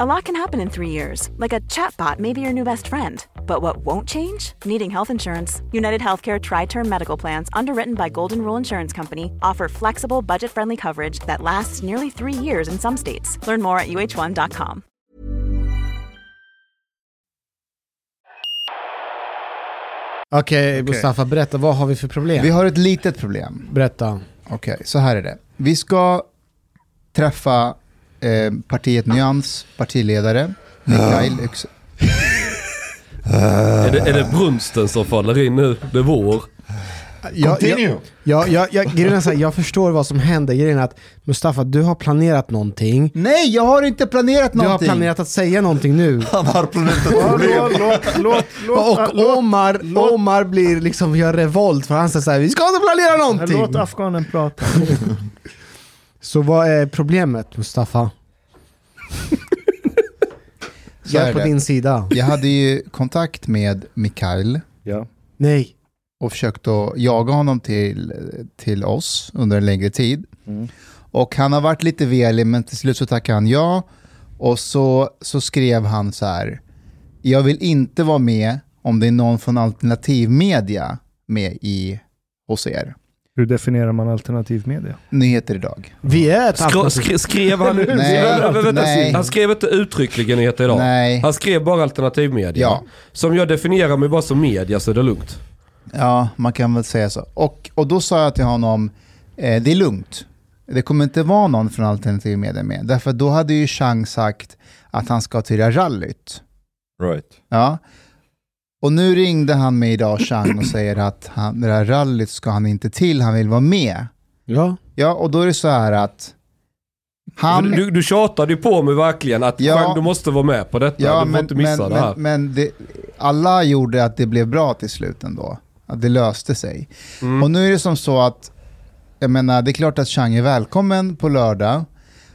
A lot can happen in three years, like a chatbot may be your new best friend. But what won't change? Needing health insurance. United Healthcare Tri Term Medical Plans, underwritten by Golden Rule Insurance Company, offer flexible, budget friendly coverage that lasts nearly three years in some states. Learn more at uh1.com. Okej, Mustafa, berätta, vad har vi för problem? Vi har ett litet problem. Berätta. Okej, så här är det. Vi ska träffa eh, partiet Nyans partiledare, Mikael Yx- Är det, är det brunsten som faller in nu? Det är vår. Jag, jag, jag, jag, jag, grejen är så här, jag förstår vad som händer. Grejen är att Mustafa, du har planerat någonting. Nej, jag har inte planerat Du har någonting! planerat att säga någonting nu. Han har planerat ett problem. låt, låt, låt, och Omar, Omar blir liksom, gör revolt för han säger såhär, vi ska inte planera någonting! Låt afghanen prata. Så vad är problemet Mustafa? Så Jag är är på det. din sida. Jag hade ju kontakt med Mikael Ja. Nej. och försökt att jaga honom till, till oss under en längre tid. Och han har varit lite velig men till slut så tackade han ja. Och så, så skrev han så här. Jag vill inte vara med om det är någon från alternativmedia med i hos er. Hur definierar man alternativ media? Nyheter idag. Vi är ett alternativ. skre, skrev han... Nej, Vänta, vänta, nej. Han skrev inte uttryckligen nyheter idag. Nej. Han skrev bara alternativmedia. Ja. Som jag definierar mig bara som media så är det lugnt. Ja, man kan väl säga så. Och, och då sa jag till honom, eh, det är lugnt. Det kommer inte vara någon från alternativ media med. Därför då hade ju Chang sagt att han ska till rallyt. Right. Ja. Och nu ringde han mig idag, Chang, och säger att han, det här rallyt ska han inte till, han vill vara med. Ja. Ja, och då är det så här att han... Du, du tjatade ju på mig verkligen att Ja. Chang, du måste vara med på detta. Ja, du får men, inte missa men, det här. men, men det, alla gjorde att det blev bra till slut ändå. Att det löste sig. Mm. Och nu är det som så att, jag menar, det är klart att Chang är välkommen på lördag.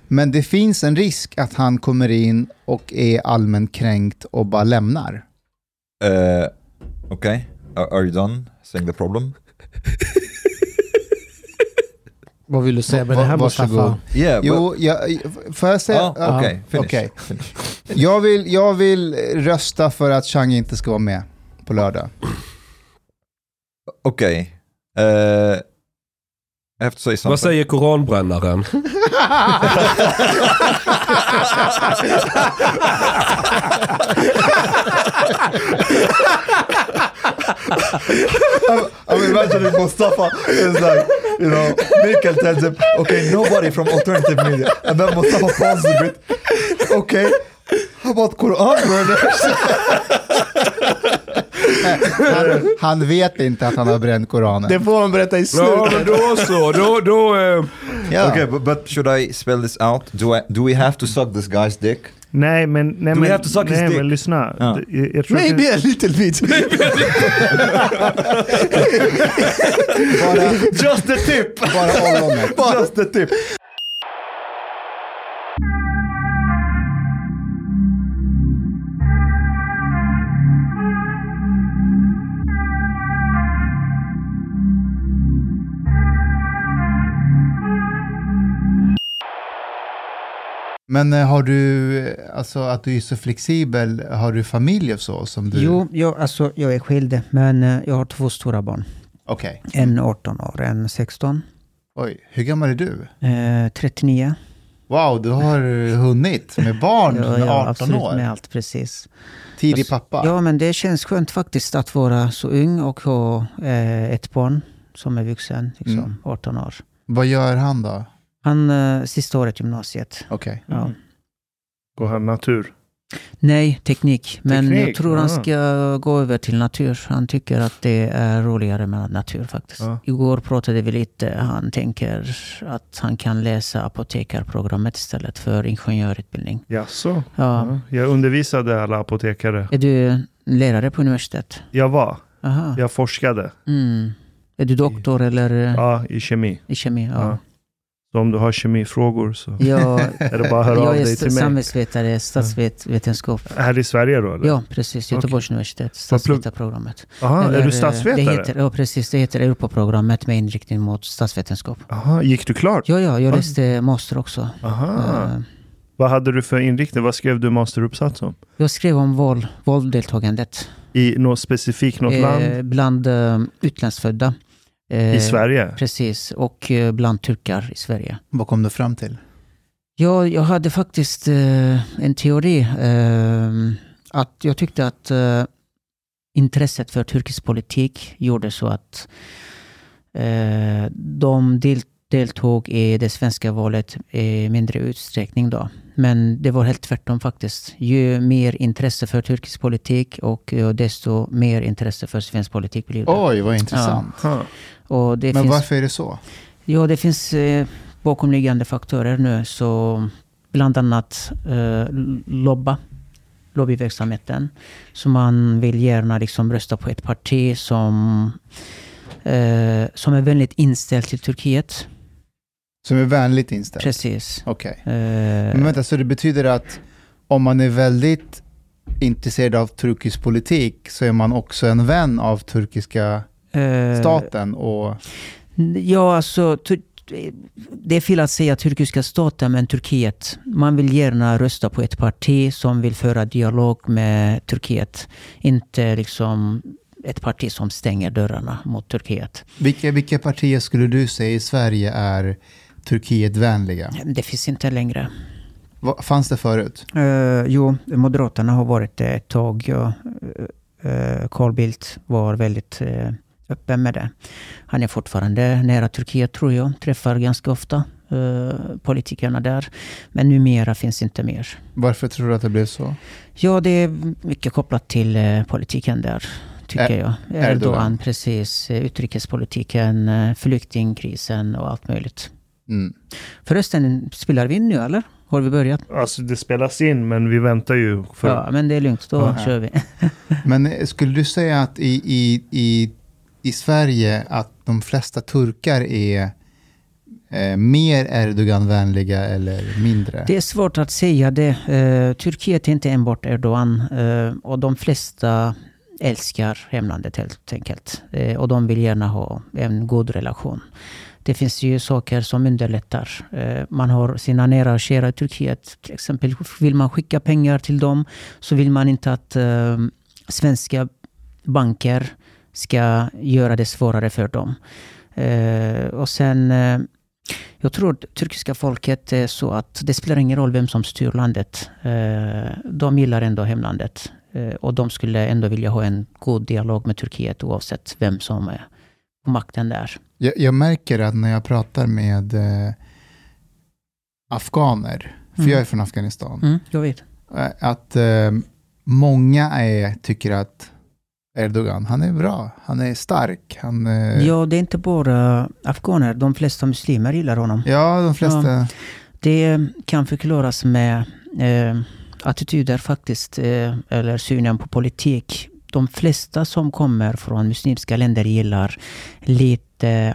Men det finns en risk att han kommer in och är allmänt kränkt och bara lämnar. Uh, okay. Are, are you done saying the problem? Vad vill du säga med Va- det här. Mustafa? Yeah. Jo, jag, får jag säga? oh, Ja, okay. Finish. okej. Finish. Jag, vill, jag vill rösta för att Chang inte ska vara med på lördag. Okay. Uh, Say something. Vad säger koranbrännaren? I mean, imagine if Mustafa is like, you know, Mikael tells him, okay, nobody from alternative media. And then Mustafa pauses a bit. Okay, how about Quran burners? Han, han vet inte att han har bränt Koranen. Det får man berätta i Ja slutet. men då så, då, då eh, Ja. Okay, but, but should I spell this out? Do, I, do we have to suck this guy's dick? Nej men, nej, Do men, have to suck his nej, dick? men lyssna. Ja. Jag, jag tror att Maybe a little bit. Bara, Just the tip! bara ollonet. Just the tip! Men eh, har du, alltså att du är så flexibel, har du familj och så som du? Jo, jag, alltså, jag är skild, men eh, jag har två stora barn. Okej. En 18 år, en 16. Oj, hur gammal är du? Eh, 39. Wow, du har hunnit med barn Ja, med ja, 18 absolut år. med allt, precis. Tidig pappa. Ja, men det känns skönt faktiskt att vara så ung och ha eh, ett barn som är vuxen, liksom, Mm. 18 år. Vad gör han då? Han, eh, sista året gymnasiet. Okej. Ja. Går han natur? Nej, teknik. Men Teknik, jag tror han ah. ska gå över till natur. Han tycker att det är roligare med natur faktiskt. Ja. Igår pratade vi lite. Han tänker att han kan läsa apotekarprogrammet istället för ingenjörutbildning. Jaså? Ja. Ja. Jag undervisade alla apotekare. Är du lärare på universitet? Jag var. Aha. Jag forskade. Mm. Är du doktor eller eh, Ja, i kemi. i kemi? Ja. Ja. Så om du har kemifrågor så Jag, är det bara att höra av jag är dig till mig. samhällsvetare, statsvetenskap. Här i Sverige då? Eller? Ja, precis. Göteborgs universitet, Vad plugg- statsvetarprogrammet. Aha, Eller, är du statsvetare? Det heter, ja, precis. Det heter Europaprogrammet med inriktning mot statsvetenskap. Aha, gick du klart? Ja, ja, jag läste master också. Aha. Eh, Vad hade du för inriktning? Vad skrev du masteruppsats om? Jag skrev om våld, vålddeltagandet I något specifikt något eh, land? bland eh, utlandsfödda. Eh, I Sverige? Precis, och eh, bland turkar i Sverige. Vad kom du fram till? Ja, jag hade faktiskt eh, en teori. Eh, att jag tyckte att eh, intresset för turkisk politik gjorde så att eh, de del, deltog i det svenska valet i mindre utsträckning. Då. Men det var helt tvärtom faktiskt. Ju mer intresse för turkisk politik och desto mer intresse för svensk politik blir det. Oj, vad intressant. Det Men finns varför är det så? Ja, det finns eh, bakomliggande faktorer nu. Så bland annat eh, lobba, lobbyverksamheten. Så man vill gärna liksom rösta på ett parti som, eh, som är väldigt inställt till Turkiet. Som är vänligt inställd? Precis. Okej. Eh, Men vänta, så det betyder att om man är väldigt intresserad av turkisk politik så är man också en vän av turkiska eh, staten och... Ja, alltså... Det är fel att säga turkiska staten, men Turkiet. Man vill gärna rösta på ett parti som vill föra dialog med Turkiet. Inte liksom ett parti som stänger dörrarna mot Turkiet. Vilka, vilka partier skulle du säga i Sverige är Turkietvänliga? Det finns inte längre. Vad, fanns det förut? Uh, jo, Moderaterna har varit det ett tag. Ja. Uh, Carl Bildt var väldigt uh, öppen med det. Han är fortfarande nära Turkiet tror jag. Träffar ganska ofta uh, politikerna där. Men numera finns inte mer. Varför tror du att det blev så? Ja, det är mycket kopplat till uh, politiken där. Tycker Ä- jag. Erdogan. Erdogan, precis. Utrikespolitiken, flyktingkrisen och allt möjligt. Mm. Förresten, spelar vi in nu eller? Har vi börjat? Alltså det spelas in men vi väntar ju. För... Ja, men det är lugnt. Då Ja. kör vi. Men eh, skulle du säga att i, i, i, i Sverige att de flesta turkar är eh, mer Erdogan-vänliga eller mindre? Det är svårt att säga det. Eh, Turkiet är inte enbart Erdogan eh, och de flesta älskar hemlandet helt enkelt. Eh, och de vill gärna ha en god relation. Det finns ju saker som underlättar. Eh, man har sina nära och kära i Turkiet. Till exempel vill man skicka pengar till dem så vill man inte att eh, svenska banker ska göra det svårare för dem. Eh, och sen jag tror att turkiska folket är så att det spelar ingen roll vem som styr landet. De gillar ändå hemlandet. Och de skulle ändå vilja ha en god dialog med Turkiet oavsett vem som är på makten där. Jag, jag märker att när jag pratar med eh, afghaner, för Mm. jag är från Afghanistan, Mm, jag vet. eh, att eh, många är, tycker att Erdogan, han är bra, han är stark, han... Eh, Ja, det är inte bara afghaner. De flesta muslimer gillar honom. ja, de flesta... Det kan förklaras med eh, attityder faktiskt, eh, eller synen på politik. De flesta som kommer från muslimska länder gillar lite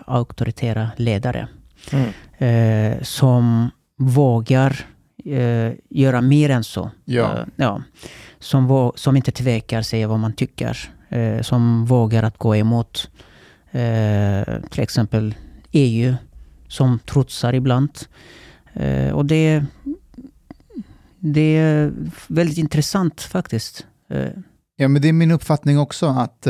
auktoritära ledare. Mm. Eh, som vågar eh, göra mer än så. Ja. Eh, ja. Som, som inte tvekar säga vad man tycker. Eh, som vågar att gå emot eh, till exempel EU. Som trotsar ibland. Eh, och det, det är väldigt intressant faktiskt. Ja, men det är min uppfattning också att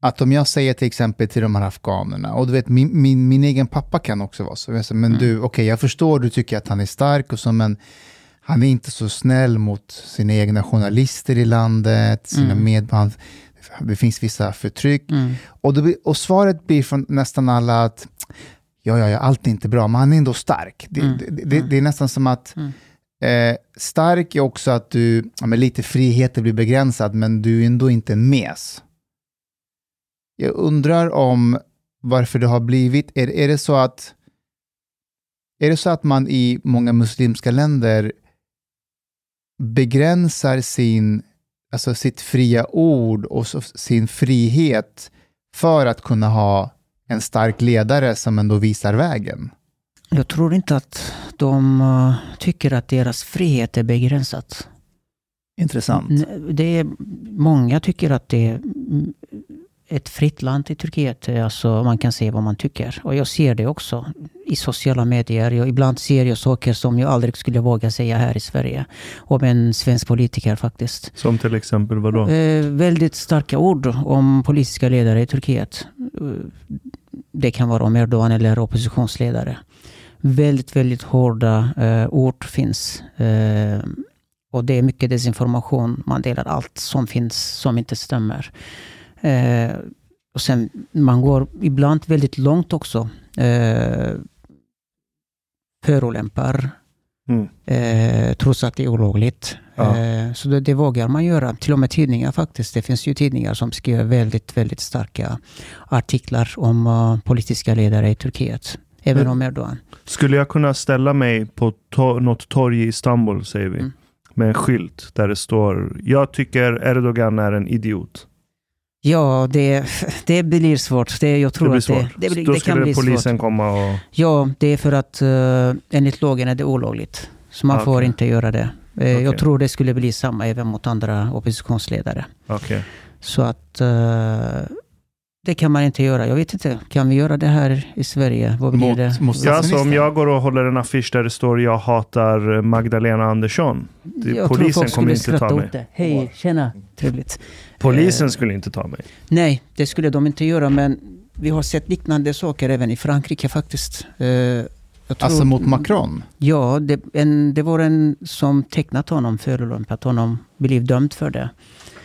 att om jag säger till exempel till de här afghanerna, och du vet min, min, min egen pappa kan också vara så, jag säger, men du, okej okay, jag förstår, du tycker att han är stark och så, men han är inte så snäll mot sina egna journalister i landet, sina mm. medband. Det finns vissa förtryck. Mm. Och, det, och svaret blir från nästan alla att ja, ja, ja, allt är inte bra, men han är ändå stark. Det, Mm. det, det, Mm. det är nästan som att Mm. eh, stark är också att du, ja, lite friheter blir begränsad, men du är ändå inte en mes. Jag undrar om varför det har blivit, är, är det så att är det så att man i många muslimska länder begränsar sin, alltså sitt fria ord och så, sin frihet för att kunna ha en stark ledare som ändå visar vägen? Jag tror inte att de eh, tycker att deras frihet är begränsat. Intressant. Det är, många tycker att det är ett fritt land i Turkiet. Alltså man kan säga vad man tycker. Och jag ser det också i sociala medier. Jag, ibland ser jag saker som jag aldrig skulle våga säga här i Sverige. Om en svensk politiker faktiskt. Som till exempel vad då? Eh, väldigt starka ord om politiska ledare i Turkiet. Eh, Det kan vara om Erdogan eller oppositionsledare. Väldigt, väldigt hårda eh, ord finns. Eh, och det är mycket desinformation. Man delar allt som finns som inte stämmer. Eh, och sen, man går ibland väldigt långt också. Eh, förolämpar Mm. eh, trots att det är olagligt. Ja. Eh, så det, det vågar man göra. Till och med tidningar faktiskt. Det finns ju tidningar som skriver väldigt, väldigt starka artiklar om eh, politiska ledare i Turkiet. Även Men- om Erdogan. Skulle jag kunna ställa mig på to- något torg i Istanbul, säger vi, Mm. med en skylt där det står “Jag tycker Erdogan är en idiot”? Ja, det, det blir svårt. Det, jag tror det blir att svårt. det, det, blir, Då det kan skulle bli polisen svårt. komma och... Ja, det är för att uh, enligt lagen är det olagligt. Så man Ah, får inte göra det. Eh, Okej. Jag tror det skulle bli samma även mot andra oppositionsledare. Okej. Så att eh, det kan man inte göra. Jag vet inte, kan vi göra det här i Sverige? Vad blir Mot- det? mot Ja, så om jag går och håller en affisch där det står “Jag hatar Magdalena Andersson”. Det, jag tror polisen folk kommer skulle inte ta skratta mig. åt det. Hej, tjena, trevligt. Polisen Eh, skulle inte ta mig. Nej, det skulle de inte göra, men vi har sett liknande saker även i Frankrike faktiskt. Eh, jag tror- Alltså mot Macron? Ja, det, en, det var en som tecknat honom, förolämpat honom, blev dömd för det.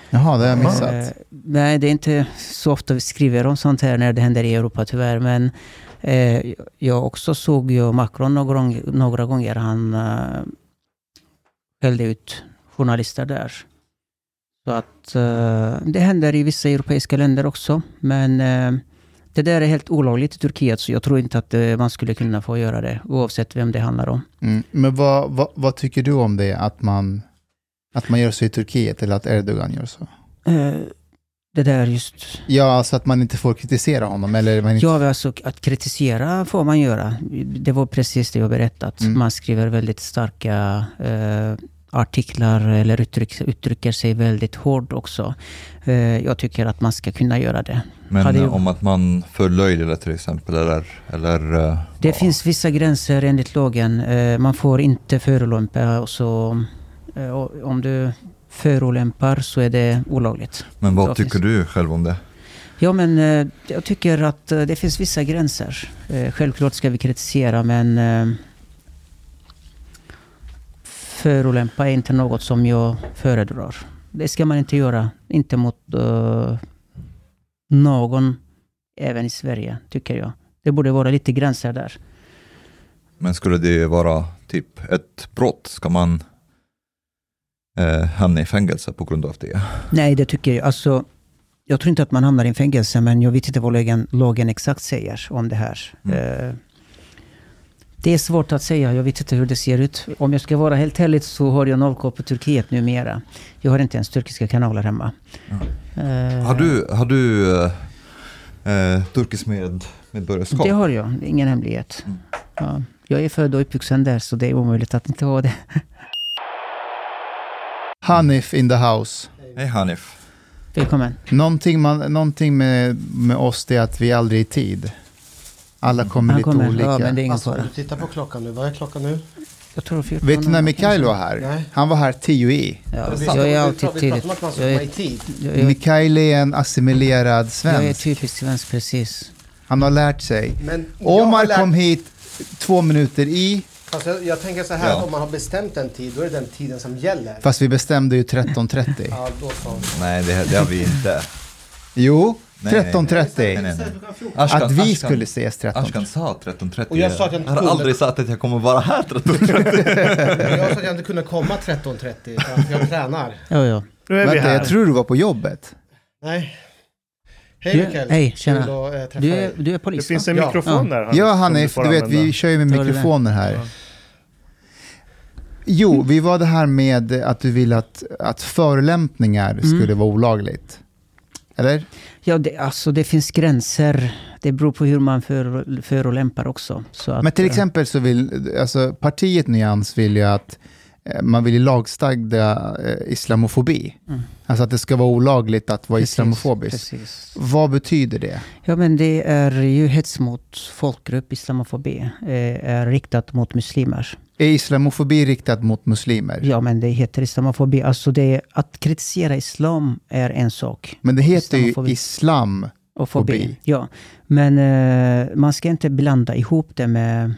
Jaha, det har jag Eh, missat. nej, det är inte så ofta vi skriver om sånt här när det händer i Europa tyvärr. Men eh, jag också såg ju Macron några, några gånger. Han eh, skällde ut journalister där. Så att eh, det händer i vissa europeiska länder också. Men eh, det där är helt olagligt i Turkiet så jag tror inte att eh, man skulle kunna få göra det oavsett vem det handlar om. Mm. Men vad, vad, vad tycker du om det, att man, att man gör så i Turkiet eller att Erdogan gör så? Eh, det där just Ja, alltså att man inte får kritisera honom eller man inte... Ja, alltså att kritisera får man göra. Det var precis det jag berättat. Mm. Man skriver väldigt starka eh, artiklar eller uttryck, uttrycker sig väldigt hårt också. Eh, jag tycker att man ska kunna göra det. Men Hade om att man förlöjligar till exempel, eller... eller eh, Det ja. finns vissa gränser enligt lagen. Eh, man får inte förolämpa och så om du förolämpar så är det olagligt. Men vad tycker du själv om det? Ja, men jag tycker att det finns vissa gränser. Självklart ska vi kritisera, men förolämpa är inte något som jag föredrar. Det ska man inte göra. Inte mot eh, någon, även i Sverige, tycker jag. Det borde vara lite gränser där. Men skulle det vara typ ett brott? Ska man eh, hamna i fängelse på grund av det? Nej, det tycker jag. Alltså, jag tror inte att man hamnar i fängelse, men jag vet inte vad lagen, lagen exakt säger om det här. Mm. Eh, det är svårt att säga. Jag vet inte hur det ser ut. Om jag ska vara helt ärlig så har jag noll koll på Turkiet numera. Jag har inte ens turkiska kanaler hemma. Eh, Har du, har du eh, eh, turkisk med, medborgarskap? Det har jag. Det är ingen hemlighet. Mm. Ja. Jag är född och uppvuxen där, så det är omöjligt att inte ha det. Hanif in the house. Hej Hanif. Välkommen. Någonting, man, någonting med, med oss är att vi aldrig är i tid. Alla kommer lite kommer. olika. Ja, men det är ingen Alltså, fara. du tittar på klockan nu. Vad är klockan nu? Jag tror 14 Vet du när Mikael var här? Nej. Han var här 10 i. Ja, jag är alltid tidigt. Mikael är en assimilerad jag är svensk. typisk svensk, precis. Han har lärt sig. Men Omar lärt- kom hit två minuter i, Fast jag, jag tänker så här, Ja. om man har bestämt en tid, då är det den tiden som gäller. fast vi bestämde ju 13.30. Ja, då så. Nej, det, det har vi inte. Jo, 13.30. Nej, nej, nej. Ashkan, Att vi Ashkan- skulle ses 13. Ashkan sa 13.30. Och jag sa att jag inte har kunde. aldrig sagt att jag kommer vara här 13.30. Jag sa att jag inte kunde komma 13.30, för att jag tränar. Ja, ja. Nu är vi här. jag tror du var på jobbet. Nej. Hej Du- Mikael. hej, tjena. Kul att eh, Du är, du är Det polis finns va? en Ja. mikrofon där. Hannes, Ja, Hanif, får du vet vi kör ju med du det? mikrofoner här. Ja. Jo, vi var det här med att du vill att, att förolämpningar Mm. skulle vara olagligt. Eller? Ja, det, alltså det finns gränser. Det beror på hur man för, förolämpar också. Så att, Men till eh, exempel så vill, alltså partiet Nyans vill ju att eh, man vill ju lagstadga eh, islamofobi. Mm. Alltså att det ska vara olagligt att vara precis, islamofobisk. Precis. Vad betyder det? Ja, men det är ju hets mot folkgrupp, islamofobi, är riktat mot muslimer. Är islamofobi riktat mot muslimer? Ja, men det heter islamofobi. Alltså det, att kritisera islam är en sak. Men det heter ju Islamofobi. islam. Och fobi. Fobi. Ja. Men eh, man ska inte blanda ihop det med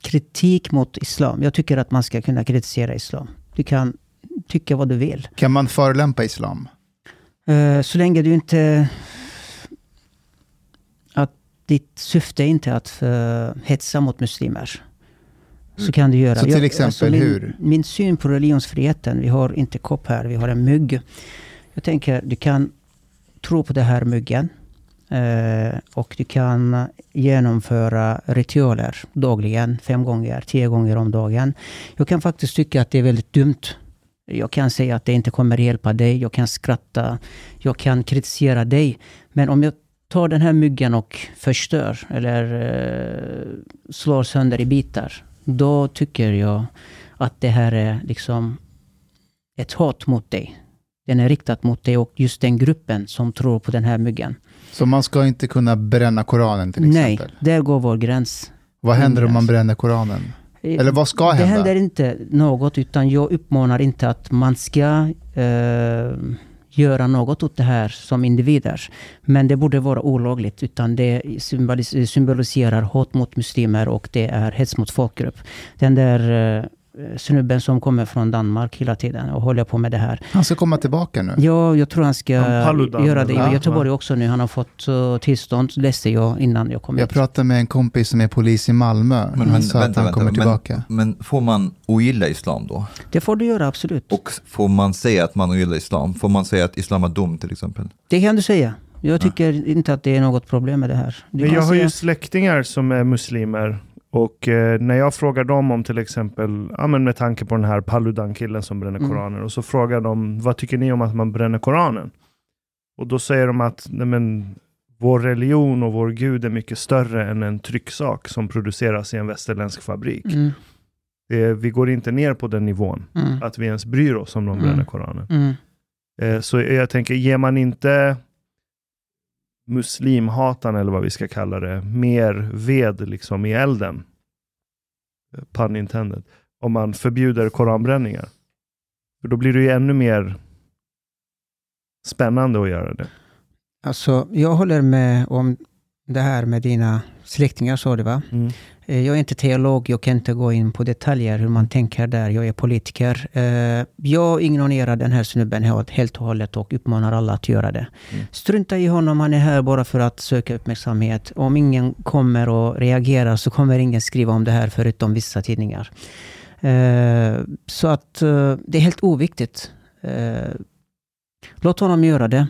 kritik mot islam. Jag tycker att man ska kunna kritisera islam. Du kan tycka vad du vill. Kan man förolämpa islam? Eh, så länge du inte... Att ditt syfte är inte att uh, hetsa mot muslimer. Så kan du göra. Så till exempel min, hur? Min syn på religionsfriheten, vi har inte kopp här, vi har en mugg. Jag tänker, du kan tro på den här muggen. eh, och du kan genomföra ritualer dagligen, fem gånger, tio gånger om dagen. Jag kan faktiskt tycka att det är väldigt dumt jag kan säga att det inte kommer hjälpa dig. Jag kan skratta. Jag kan kritisera dig. Men om jag tar den här myggen och förstör eller eh, slår sönder i bitar. Då tycker jag att det här är liksom ett hat mot dig. Den är riktad mot dig och just den gruppen som tror på den här myggen. Så man ska inte kunna bränna Koranen till Nej, exempel? där går vår gräns. Vad händer om man gräns. bränner Koranen? Eh, Eller vad ska Det hända? händer inte något, utan jag uppmanar inte att man ska eh, göra något åt det här som individer. Men det borde vara olagligt, utan det symbolis- symboliserar hat mot muslimer och det är hets mot folkgrupp. Den där eh, snubben som kommer från Danmark hela tiden och håller på med det här. Han ska komma tillbaka nu. Ja, jag tror han ska Paludan, göra det i ja, Göteborg också nu. Han har fått uh, tillstånd, läste jag innan jag kom Jag hit. pratade med en kompis som är polis i Malmö. Men, han men sa vänta, att han vänta. kommer Men, tillbaka. men får man ogilla islam då? Det får du göra, absolut. Och får man säga att man ogillar islam? Får man säga att islam är dum till exempel? Det kan du säga. Jag tycker inte att det är något problem med det här. Du Men jag har säga- ju släktingar som är muslimer. Och eh, när jag frågar dem om till exempel, ja, men med tanke på den här Paludan-killen som bränner Mm. Koranen. Och så frågar de, vad tycker ni om att man bränner Koranen? Och då säger de att nej, men, vår religion och vår gud är mycket större än en trycksak som produceras i en västerländsk fabrik. Mm, Det, vi går inte ner på den nivån, mm, att vi ens bryr oss om de Mm. bränner Koranen. mm. Eh, Så jag tänker, ger man inte muslimhatan, eller vad vi ska kalla det, mer ved liksom i elden, pun intended, om man förbjuder koranbränningar? För då blir det ju ännu mer spännande att göra det. Alltså, jag håller med om det här med dina släktingar, sa du va? Mm. Eh, Jag är inte teolog, jag kan inte gå in på detaljer hur man tänker där. Jag är politiker. Eh, Jag ignorerar den här snubben helt och hållet och uppmanar alla att göra det. Mm. Strunta i honom, han är här bara för att söka uppmärksamhet. Om ingen kommer och reagerar så kommer ingen skriva om det här förutom vissa tidningar. Eh, Så att det är helt oviktigt. Låt honom göra det.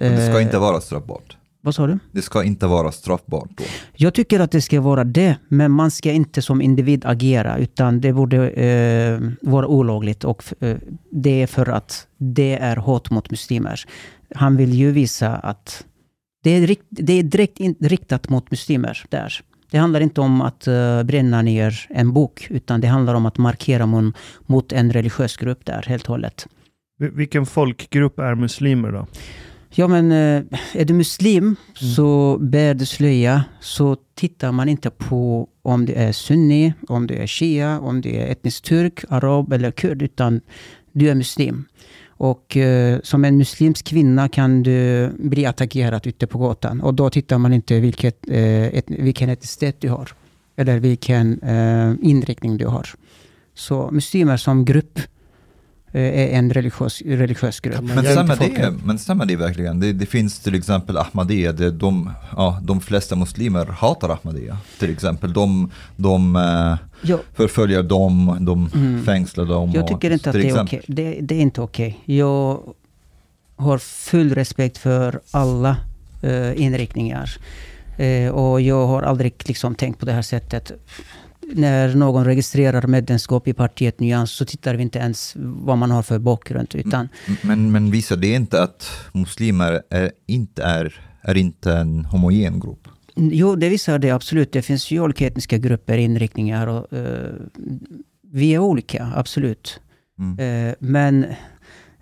Men det ska inte vara straffbart. Vad sa du? Det ska inte vara straffbart då. Jag tycker att det ska vara det, men man ska inte som individ agera, utan det borde eh, vara olagligt. Och eh, det är för att det är hat mot muslimer. Han vill ju visa att det är, rikt, det är direkt in, riktat mot muslimer där. Det handlar inte om att eh, bränna ner en bok, utan det handlar om att markera mot, mot en religiös grupp där, helt och hållet. Vil- Vilken folkgrupp är muslimer då? Ja men eh, är du muslim så bär du slöja så tittar man inte på om det är sunni, om det är shia, om det är etnisk turk, arab eller kurd utan du är muslim. Och eh, som en muslimsk kvinna kan du bli attackerad ute på gatan. Och då tittar man inte vilket, eh, et, vilken etnicitet du har. Eller vilken eh, inriktning du har. Så muslimer som grupp är en religiös, religiös grupp. Men stämmer det, men stämmer det verkligen? Det, det finns till exempel Ahmadiyya, det, de, ja, de flesta muslimer hatar Ahmadiyya. Till exempel, de, de eh, Ja, förföljer dem, de Mm. fängslar dem. Jag och- tycker inte att det är okej. Det, det är inte okej. Jag har full respekt för alla eh, inriktningar. Eh, och jag har aldrig liksom tänkt på det här sättet. När någon registrerar medlemskap i partiet Nyans så tittar vi inte ens vad man har för bakgrund. Utan Men, men visar det inte att muslimer är, inte är, är inte en homogen grupp? Jo, det visar det absolut. Det finns ju olika etniska grupper, inriktningar och eh, vi är olika, absolut. Mm. Eh, men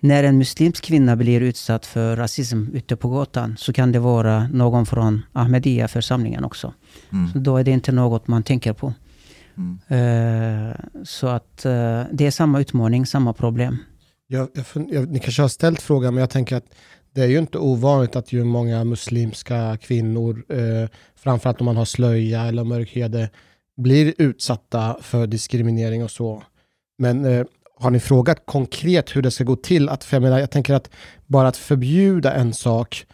när en muslimsk kvinna blir utsatt för rasism ute på gatan så kan det vara någon från Ahmadiyya-församlingen också. Mm. Så då är det inte något man tänker på. Mm. Så att eh, det är samma utmaning, samma problem. Jag, jag, jag, ni kanske har ställt frågan, men jag tänker att det är ju inte ovanligt att ju många muslimska kvinnor, eh, framförallt om man har slöja eller mörkhyade, blir utsatta för diskriminering och så. Men eh, har ni frågat konkret hur det ska gå till? Att, för jag, menar, jag tänker att bara att förbjuda en sak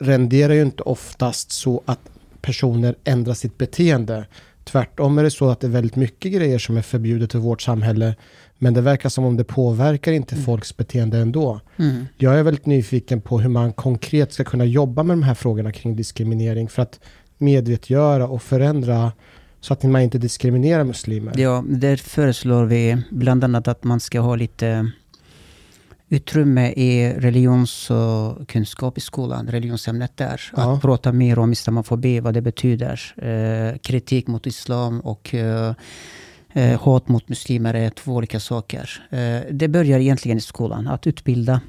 renderar ju inte oftast så att personer ändrar sitt beteende. Tvärtom är det så att det är väldigt mycket grejer som är förbjudet i vårt samhälle men det verkar som om det påverkar inte folks beteende ändå. Mm. Jag är väldigt nyfiken på hur man konkret ska kunna jobba med de här frågorna kring diskriminering för att medvetgöra och förändra så att man inte diskriminerar muslimer. Ja, där föreslår vi bland annat att man ska ha lite utrymme i religionskunskap i skolan, religionsämnet där. Ja. Att prata mer om islamofobi, vad det betyder. Eh, kritik mot islam och eh, eh, hat mot muslimer är två olika saker. Eh, det börjar egentligen i skolan, att utbilda.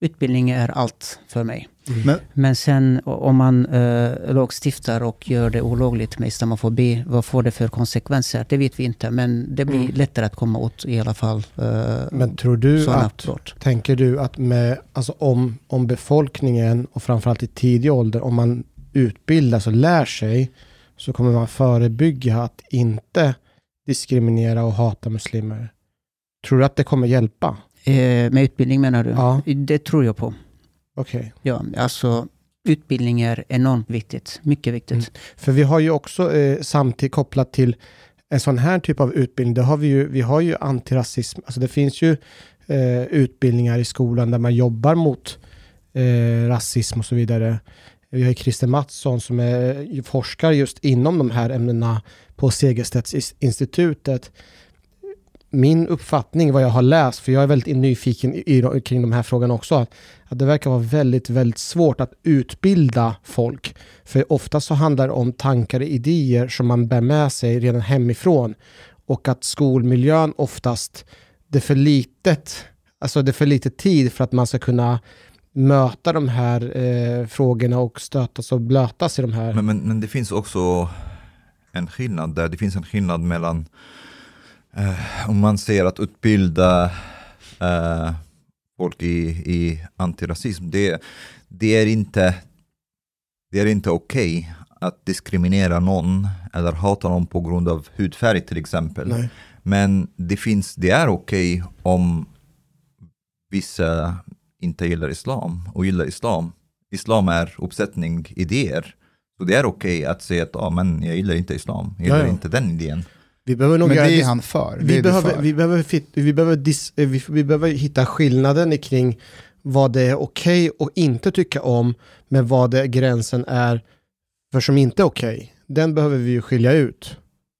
Utbildning är allt för mig. Men, Men sen om man eh, lagstiftar och gör det olagligt med islamofobi, vad får det för konsekvenser? Det vet vi inte, men det blir Mm. lättare att komma åt i alla fall. Eh, Men tror du att, brott. tänker du att med, alltså om, om befolkningen och framförallt i tidig ålder, om man utbildas och lär sig, så kommer man förebygga att inte diskriminera och hata muslimer. Tror du att det kommer hjälpa? Eh, med utbildning menar du? Ja. Det tror jag på. Okej. Ja, alltså utbildning är enormt viktigt. Mycket viktigt. Mm. För vi har ju också eh, samtidigt kopplat till en sån här typ av utbildning, det har vi ju, vi har ju antirasism, alltså det finns ju eh, utbildningar i skolan där man jobbar mot eh, rasism och så vidare. Vi har ju Christer Mattsson som är forskar just inom de här ämnena på Segerstedtinstitutet. Min uppfattning, vad jag har läst, för jag är väldigt nyfiken i, i, kring de här frågorna också, att, att det verkar vara väldigt, väldigt svårt att utbilda folk. För ofta så handlar det om tankar och idéer som man bär med sig redan hemifrån. Och att skolmiljön oftast, det är för litet, alltså det är för lite tid för att man ska kunna möta de här eh, frågorna och stötas och blötas i de här. Men, men, men det finns också en skillnad där. Det finns en skillnad mellan eh, om man ser att utbilda eh, folk i, i antirasism. Det, det är inte, det är inte okej att diskriminera någon eller hata någon på grund av hudfärg till exempel. Nej. Men det, finns, det är okej om vissa inte gillar islam och gillar islam. Islam är uppsättning idéer. Så det är okej att säga att ah, men jag gillar inte islam, jag gillar Ja, ja. inte den idén. Vi behöver nog men det är han för. Vi, behöver, för. vi, behöver, fit- vi, behöver dis, eh, vi, vi behöver hitta skillnaden kring vad det är okej och inte tycka om, men vad det gränsen är för som inte är okej. Den behöver vi ju skilja ut.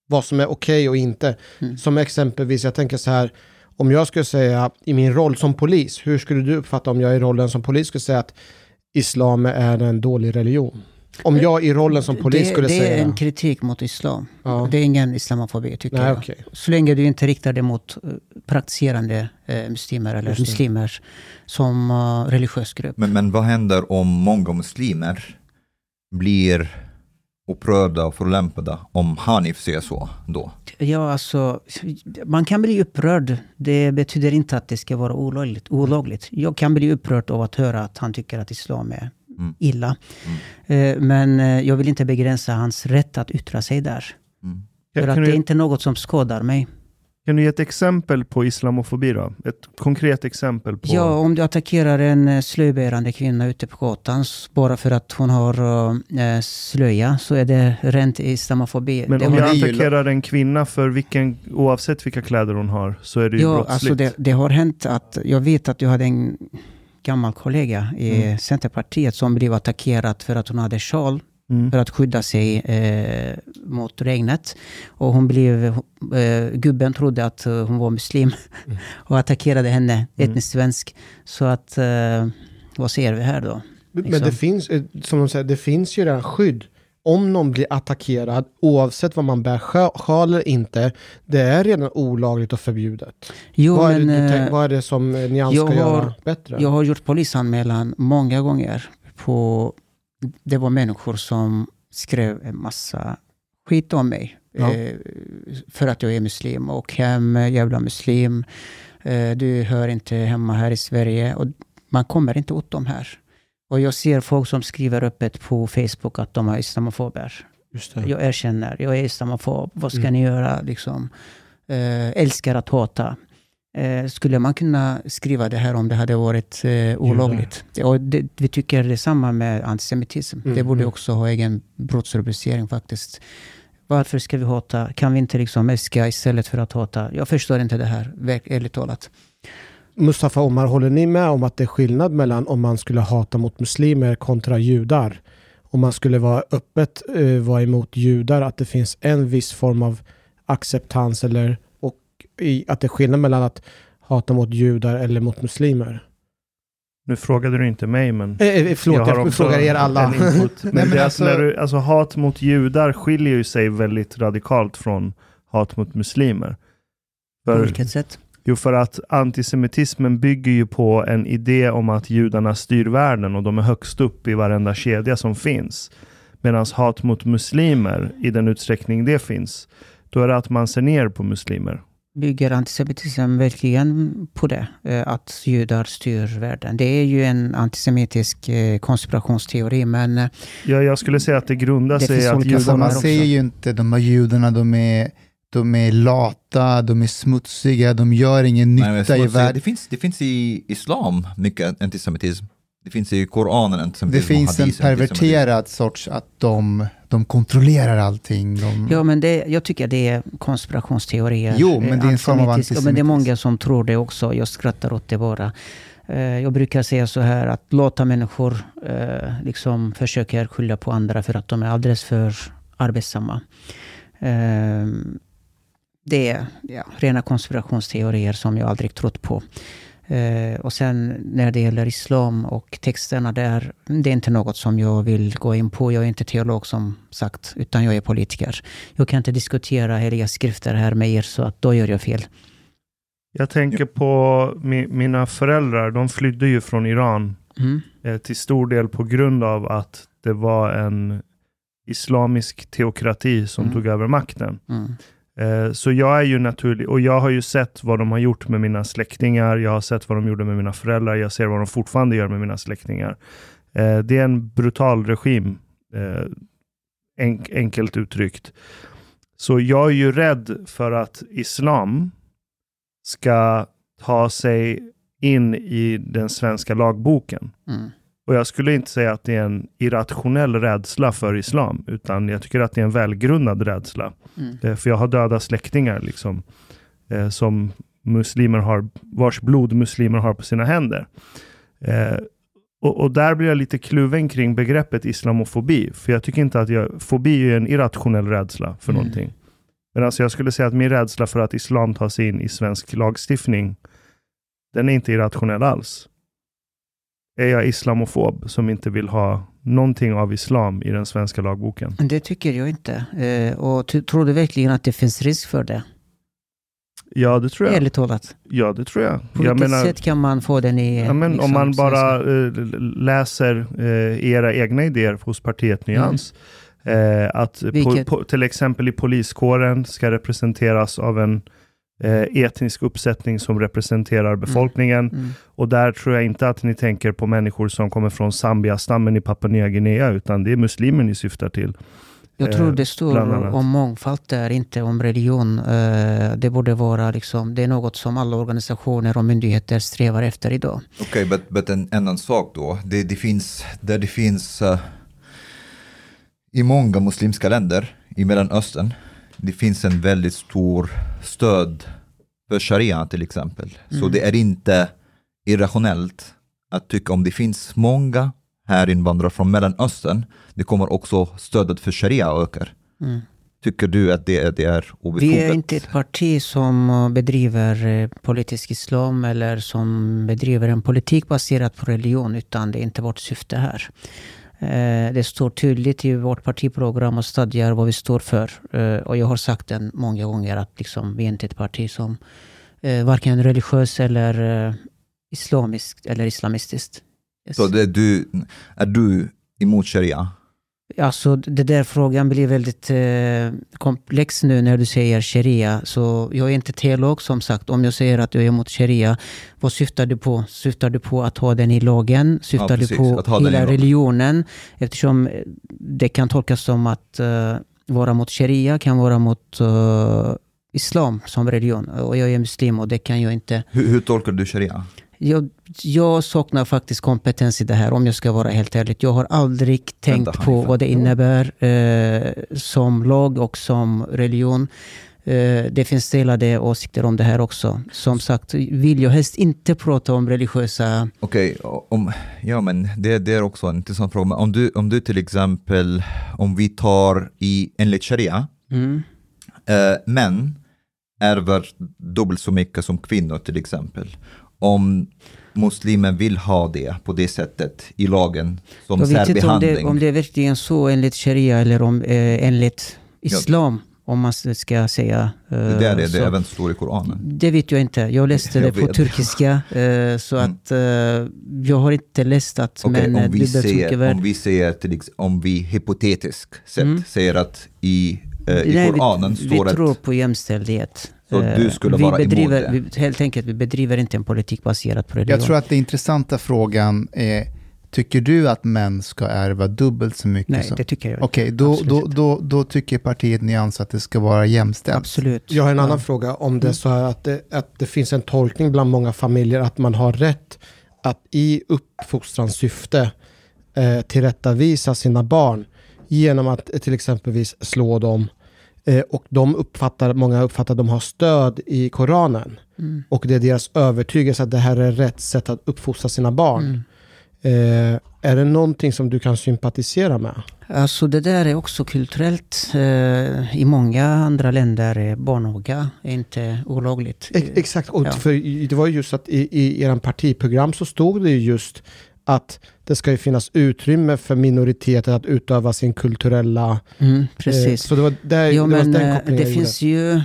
Vad som är okej och inte. Mm. Som exempelvis, jag tänker så här, om jag skulle säga i min roll som polis, hur skulle du uppfatta om jag i rollen som polis skulle säga att islam är en dålig religion? Om jag i rollen som polis det, skulle det säga är en det. kritik mot islam. Ja. Det är ingen islamofobi tycker Nej, jag. okej. Så länge du inte riktar det mot eh, praktiserande eh, muslimer eller det. muslimer som uh, religiös grupp. Men, men vad händer om många muslimer blir upprörda och förolämpade om Hanif säger så då? Ja, alltså, man kan bli upprörd. Det betyder inte att det ska vara olagligt. olagligt. Jag kan bli upprörd av att höra att han tycker att islam är Mm. illa. Eh, Men eh, jag vill inte begränsa hans rätt att yttra sig där. Mm. För Kan, att det är du, inte något som skadar mig. kan du ge ett exempel på islamofobi då? Ett konkret exempel på... Ja, om du attackerar en eh, slöjbärande kvinna ute på gatan bara för att hon har slöja så är det rent islamofobi. Men det om jag attackerar en kvinna för vilken, oavsett vilka kläder hon har, så är det ju ja, brottsligt. alltså det, det har hänt att jag vet att du hade en gammal kollega i Mm. Centerpartiet som blev attackerad för att hon hade sjal Mm. för att skydda sig eh, mot regnet. Och hon blev, eh, gubben trodde att eh, hon var muslim och attackerade henne, Mm. etnisk svensk. Så att, eh, vad ser vi här då? Men Liksom. det finns, eh, som de säger, det finns ju redan skydd. Om någon blir attackerad, oavsett vad man bär sja- sjal eller inte, det är redan olagligt och förbjudet. Jo, vad, är men, tänk- eh, vad är det som Nyans jag ska har- göra bättre? Jag har gjort polisanmälan många gånger. På, det var människor som skrev en massa skit om mig. Ja. Eh, för att jag är muslim. Och hem, jävla muslim. Eh, du hör inte hemma här i Sverige. Och man kommer inte åt dem här. Och jag ser folk som skriver öppet på Facebook att de är islamofober. Jag erkänner, jag är islamofob. Vad ska Mm. ni göra? Liksom, eh, älskar att hata. Eh, skulle man kunna skriva det här om det hade varit eh, olagligt? Och det, vi tycker detsamma med antisemitism. Mm, det borde mm. också ha egen brottsrubricering faktiskt. Varför ska vi hata? Kan vi inte liksom älska istället för att hata? Jag förstår inte det här, ärligt talat. Mustafa Omar, håller ni med om att det är skillnad mellan om man skulle hata mot muslimer kontra judar? Om man skulle vara öppet eh, vara emot judar, att det finns en viss form av acceptans eller och i, att det är skillnad mellan att hata mot judar eller mot muslimer? Nu frågade du inte mig, men... Eh, eh, förlåt, har jag, också frågar er alla. Men, men det är alltså- alltså, när du, alltså hat mot judar skiljer ju sig väldigt radikalt från hat mot muslimer. På För, vilket sätt? Jo, för att antisemitismen bygger ju på en idé om att judarna styr världen och de är högst upp i varenda kedja som finns. Medan hat mot muslimer, i den utsträckning det finns, då är det att man ser ner på muslimer. Bygger antisemitism verkligen på det? Eh, att judar styr världen? Det är ju en antisemitisk eh, konspirationsteori, men eh, Ja, jag skulle säga att det grundar Det sig finns i att judarna... man säger ju inte de här judarna, de är, de är lata, de är smutsiga, de gör ingen Nej, men nytta i smutsig- det, världen. finns, det finns i islam mycket antisemitism. Det finns i Koranen Det antisemitism och finns en antisemitism. perverterad sorts att de, de kontrollerar allting. De, Ja, men det, jag tycker det är konspirationsteorier. Jo, men det är en form av antisemitisk- Men det är antisemitism. många som tror det också. Jag skrattar åt det bara. Eh, Jag brukar säga så här att låta människor eh, liksom försöker skylla på andra för att de är alldeles för arbetsamma. Eh, Det är ja, rena konspirationsteorier som jag aldrig trott på. Eh, och sen när det gäller islam och texterna där, det är inte något som jag vill gå in på. Jag är inte teolog som sagt, utan jag är politiker. Jag kan inte diskutera heliga skrifter här med er, så att då gör jag fel. Jag tänker på mi, mina föräldrar, de flydde ju från Iran Mm. eh, till stor del på grund av att det var en islamisk teokrati som Mm. tog över makten. Mm. Eh, så jag är ju naturlig, och jag har ju sett vad de har gjort med mina släktingar, jag har sett vad de gjorde med mina föräldrar, jag ser vad de fortfarande gör med mina släktingar. Eh, det är en brutal regim, eh, enkelt uttryckt. Så jag är ju rädd för att islam ska ta sig in i den svenska lagboken. Mm. Och jag skulle inte säga att det är en irrationell rädsla för islam, utan jag tycker att det är en välgrundad rädsla. Mm. Eh, För jag har döda släktingar liksom, eh, som muslimer har, vars blod muslimer har på sina händer. Eh, och, och där blir jag lite kluven kring begreppet islamofobi, för jag tycker inte att jag, fobi är en irrationell rädsla för Mm. någonting. Men alltså jag skulle säga att min rädsla för att islam tar sig in i svensk lagstiftning, den är inte irrationell alls. Är jag islamofob som inte vill ha någonting av islam i den svenska lagboken? Det tycker jag inte. Eh, och tror du verkligen att det finns risk för det? Ja, det tror jag. Ärligt talat. Ja, det tror jag. På jag vilket menar, sätt kan man få den i... ja, men liksom, om man bara eh, läser eh, era egna idéer hos partiet Nyans. Eh, att Vilket? po, till exempel i poliskåren ska representeras av en etnisk uppsättning som representerar befolkningen. Mm. Och där tror jag inte att ni tänker på människor som kommer från Zambia-stammen i Papua Nya Guinea, utan det är muslimer ni syftar till. Jag tror eh, det står om mångfald där, inte om religion. Eh, Det borde vara liksom, det är något som alla organisationer och myndigheter strävar efter idag. Okej, men en annan sak då. Det, det finns, där det finns eh, i många muslimska länder i Mellanöstern, det finns en väldigt stor stöd för sharia till exempel. Så Mm. det är inte irrationellt att tycka om det finns många här invandrare från Mellanöstern, det kommer också stödet för sharia ökar. Mm. Tycker du att det, det är obefogat? Vi är inte ett parti som eh, bedriver eh, politisk islam eller som bedriver en politik baserad på religion, utan det är inte vårt syfte här. Eh, det står tydligt i vårt partiprogram och stadgar vad vi står för. Eh, och jag har sagt det många gånger att liksom, vi är inte ett parti som eh, varken är religiöst eller islamiskt eller islamistiskt. Yes. Så det, du, är du emot sharia? Alltså det där frågan blir väldigt eh, komplex nu när du säger sharia. Så jag är inte teolog som sagt. Om jag säger att jag är emot sharia, vad syftar du på? Syftar du på att ha den i lagen? Syftar precis, du på den hela religionen? Eftersom eh, det kan tolkas som att eh, vara mot sharia kan vara mot eh, islam som religion. Och jag är muslim och det kan jag inte Hur, hur tolkar du sharia? Jag, jag saknar faktiskt kompetens i det här, om jag ska vara helt ärlig. Jag har aldrig tänkt Vänta, på vad det innebär eh, som lag och som religion. Eh, det finns delade åsikter om det här också. Som sagt vill jag helst inte prata om religiösa... Okej, om, ja men det, det är också en intressant fråga. Om du, om du till exempel, om vi tar i enligt sharia, Mm, eh, män ärver dubbelt så mycket som kvinnor till exempel. Om muslimen vill ha det på det sättet i lagen som jag vet inte om det, om det är verkligen så enligt sharia eller om, eh, enligt islam. Om man ska säga eh, det där är det så. även står i Koranen. Det vet jag inte. Jag läste Jag det på vet. turkiska. Eh, så Mm. att eh, jag har inte läst att män är om, vi så mycket säger, om vi säger till om vi hypotetiskt sett Mm. säger att i, eh, i Nej, Koranen vi, står vi att tror på jämställdhet. Så Eh, du skulle vi vara emot bedriver, det? Vi, helt enkelt, vi bedriver inte en politik baserad på religion. Jag tror att den intressanta frågan är, tycker du att män ska ärva dubbelt så mycket? Nej, som... det tycker jag Okej, inte. då, Absolut då, inte. då, då tycker partiet Nyans att det ska vara jämställt. Absolut. Jag har en annan Ja. fråga. Om det är så här att det, att det finns en tolkning bland många familjer att man har rätt att i uppfostrans syfte eh, tillrättavisa sina barn genom att eh, till exempelvis slå dem. Eh, och de uppfattar, många uppfattar att de har stöd i Koranen. Mm. Och det är deras övertygelse att det här är rätt sätt att uppfostra sina barn. Mm. Eh, är det någonting som du kan sympatisera med? Alltså det där är också kulturellt. Eh, I många andra länder är barnaga inte olagligt. Ex- Exakt, och Ja. för det var ju just att i, i er partiprogram så stod det ju just att det ska ju finnas utrymme för minoriteter att utöva sin kulturella... Mm, Eh, precis. så det var, där, Ja, det, var men den eh, det finns ju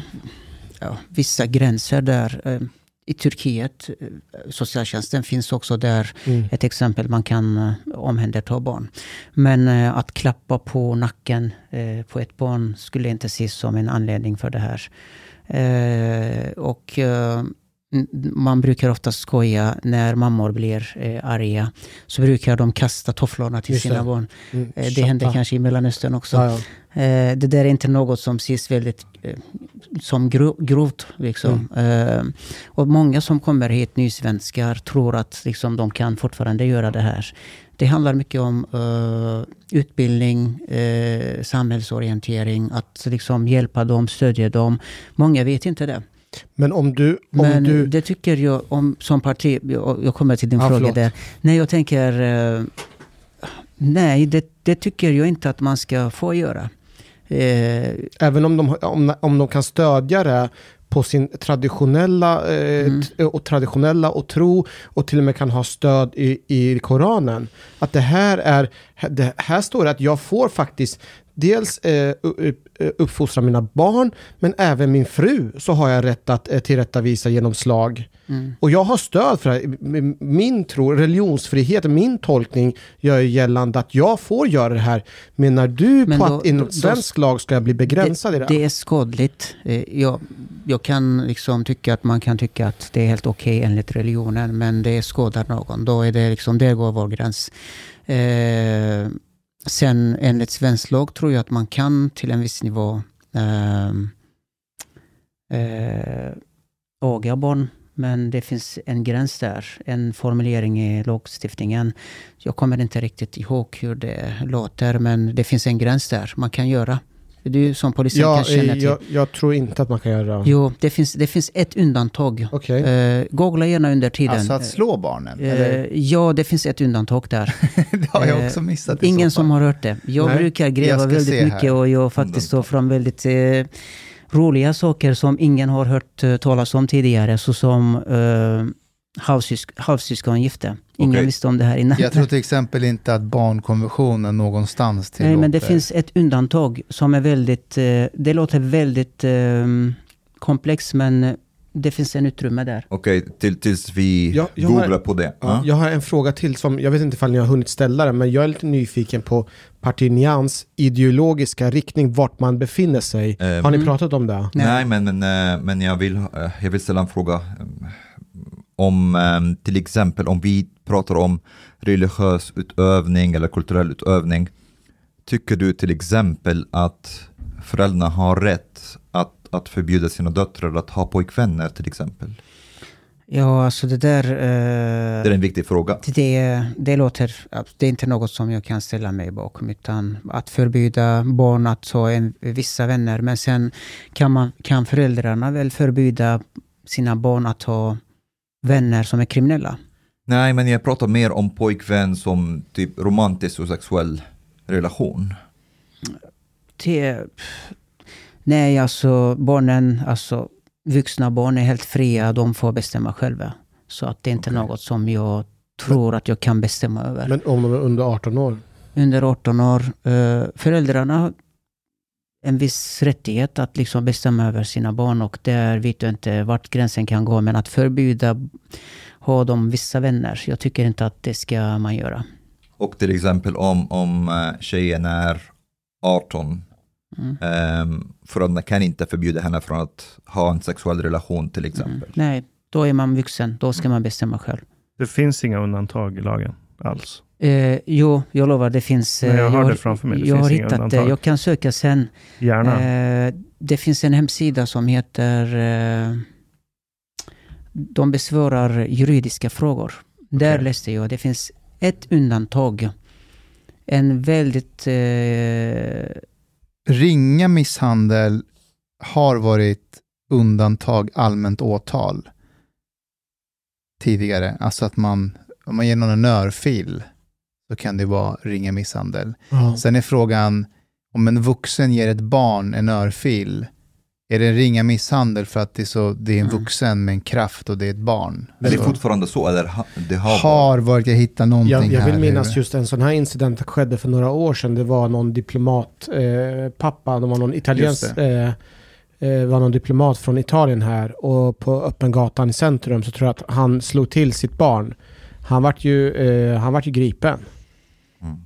ja, vissa gränser där. Eh, I Turkiet, eh, socialtjänsten finns också där. Mm. Ett exempel, man kan eh, omhänderta barn. Men eh, att klappa på nacken eh, på ett barn skulle inte ses som en anledning för det här. Eh, och eh, man brukar ofta skoja när mammor blir eh, arga. Så brukar de kasta tofflorna till Just sina det. barn. Mm, Eh, det köpa. händer kanske i Mellanöstern också. Ja, ja. Eh, det där är inte något som ses väldigt eh, som gro grovt. Liksom. Eh, och många som kommer hit, nysvenskar, tror att liksom, de kan fortfarande göra det här. Det handlar mycket om eh, utbildning, eh, samhällsorientering, att liksom, hjälpa dem, stödja dem. Många vet inte det. Men om du... Om Men du det tycker jag om, som parti, jag, kommer till din Ja, fråga förlåt. där. Nej, jag tänker, eh, nej, det, det tycker jag inte att man ska få göra. Eh, även om de, om, om de kan stödja det på sin traditionella, eh, Mm. och traditionella och tro och till och med kan ha stöd i, i Koranen. Att det här är, det här står det att jag får faktiskt dels eh, u- uppfostra mina barn, men även min fru så har jag rätt att eh, tillrättavisa genom slag. Mm. Och jag har stöd för det. här. Min tro, religionsfrihet, min tolkning gör ju gällande att jag får göra det här. Menar du Men på då- att inom då- svensk lag ska jag bli begränsad i det? Det är skadligt. Eh, Jag, jag kan liksom tycka att man kan tycka att det är helt okej enligt religionen, men det skadar någon. Då är det liksom, där går vår gräns. Eh, sen enligt svensk lag tror jag att man kan till en viss nivå ehm, eh, aga barn, men det finns en gräns där, en formulering i lagstiftningen. Jag kommer inte riktigt ihåg hur det låter, men det finns en gräns där man kan göra. Du som polisen Ja, kan känna eh, till. jag, jag tror inte att man kan göra... Jo, det finns, det finns ett undantag. Okej. Eh, googla gärna under tiden. Alltså att slå barnen? Eh, eller? ja, det finns ett undantag där. det har jag eh, också missat Ingen som har hört det. Jag Nej. brukar Jag gräva se väldigt här. mycket och jag faktiskt tar fram väldigt eh, roliga saker som ingen har hört eh, talas om tidigare, såsom eh, halvsysk, halvsyskongifte. Ingen Okej. visste om det här innan. Jag tror till exempel inte att barnkonventionen någonstans tillåter. Nej, men det finns ett undantag som är väldigt, eh, det låter väldigt eh, komplext, men det finns en utrymme där. Okej, till, tills vi Ja, jag har- googlar på det. Ja, Ja. jag har en fråga till som, jag vet inte ifall ni har hunnit ställa den, men jag är lite nyfiken på Partinians ideologiska riktning, vart man befinner sig. Ehm, Har ni Mm. pratat om det? Nej, men, men, eh, men jag, vill, eh, jag vill ställa en fråga. Eh, Om eh, till exempel om vi pratar om religiös utövning eller kulturell utövning. Tycker du till exempel att föräldrarna har rätt att, att förbjuda sina döttrar att ha pojkvänner till exempel? Ja, alltså det där... Det är Eh, en viktig fråga. det, det låter... Det är inte något som jag kan ställa mig bakom, utan att förbjuda barn att ha en, vissa vänner. Men sen kan, man, kan föräldrarna väl förbjuda sina barn att ha vänner som är kriminella. Nej, men jag pratar mer om pojkvän som typ romantisk och sexuell relation. Det, nej, alltså barnen, alltså vuxna barn är helt fria. De får bestämma själva. Så att det är inte Okej. något som jag tror att jag kan bestämma över. Men om de är under 18 år? under 18 år. Eh, föräldrarna en viss rättighet att liksom bestämma över sina barn och där vet jag inte vart gränsen kan gå. Men att förbjuda ha de vissa vänner, jag tycker inte att det ska man göra. Och till exempel om, om eh, tjejen är 18, Mm. um, föräldrarna kan inte förbjuda henne från att ha en sexuell relation till Mm. exempel. Nej, då är man vuxen. Då ska man bestämma själv. Det finns inga undantag i lagen alls. Eh, jo, jag lovar, det finns... Nej, jag eh, har det framför mig. Det jag har hittat det. Jag kan söka sen. Gärna. Eh, det finns en hemsida som heter... Eh, de besvarar juridiska frågor. Där Okej. läste jag. Det finns ett undantag. En väldigt... Eh, Ringa misshandel har varit undantag allmänt åtal tidigare. Alltså att man, om man ger någon en örfil så kan det vara ringa misshandel. Ja. Sen är frågan, om en vuxen ger ett barn en örfil, är det ringa misshandel för att det är, så, det är en Mm. vuxen med en kraft och det är ett barn? Men det är fortfarande så, eller det har, har varit, jag hittar någonting Jag, jag vill här. minnas hur- just en sån här incident som skedde för några år sedan. Det var någon diplomat, eh, pappa, det var någon italiensk, eh, eh, var någon diplomat från Italien här och på öppen gatan i centrum så tror jag att han slog till sitt barn. Han vart ju, eh, han vart ju gripen. Mm.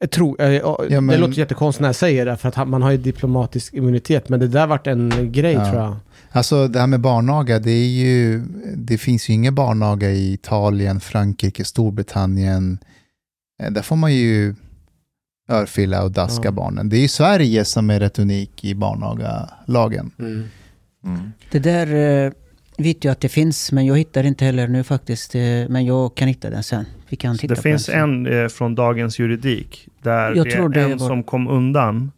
Jag tror, eh, ja, Det men- låter jättekonstigt när jag säger det för att man har ju diplomatisk immunitet men det där vart en grej Ja. tror jag. Alltså det här med barnaga, det är ju, det finns ju ingen barnaga i Italien, Frankrike, Storbritannien. Eh, Där får man ju örfila och daska Ja. barnen. Det är ju Sverige som är rätt unik i barnagalagen. Mm. det där eh, vet jag att det finns, men jag hittar inte heller nu faktiskt. Eh, men jag kan hitta den sen. Vi kan titta det på finns den sen. en eh, från Dagens Juridik där Jag det tror är det en var- som kom undan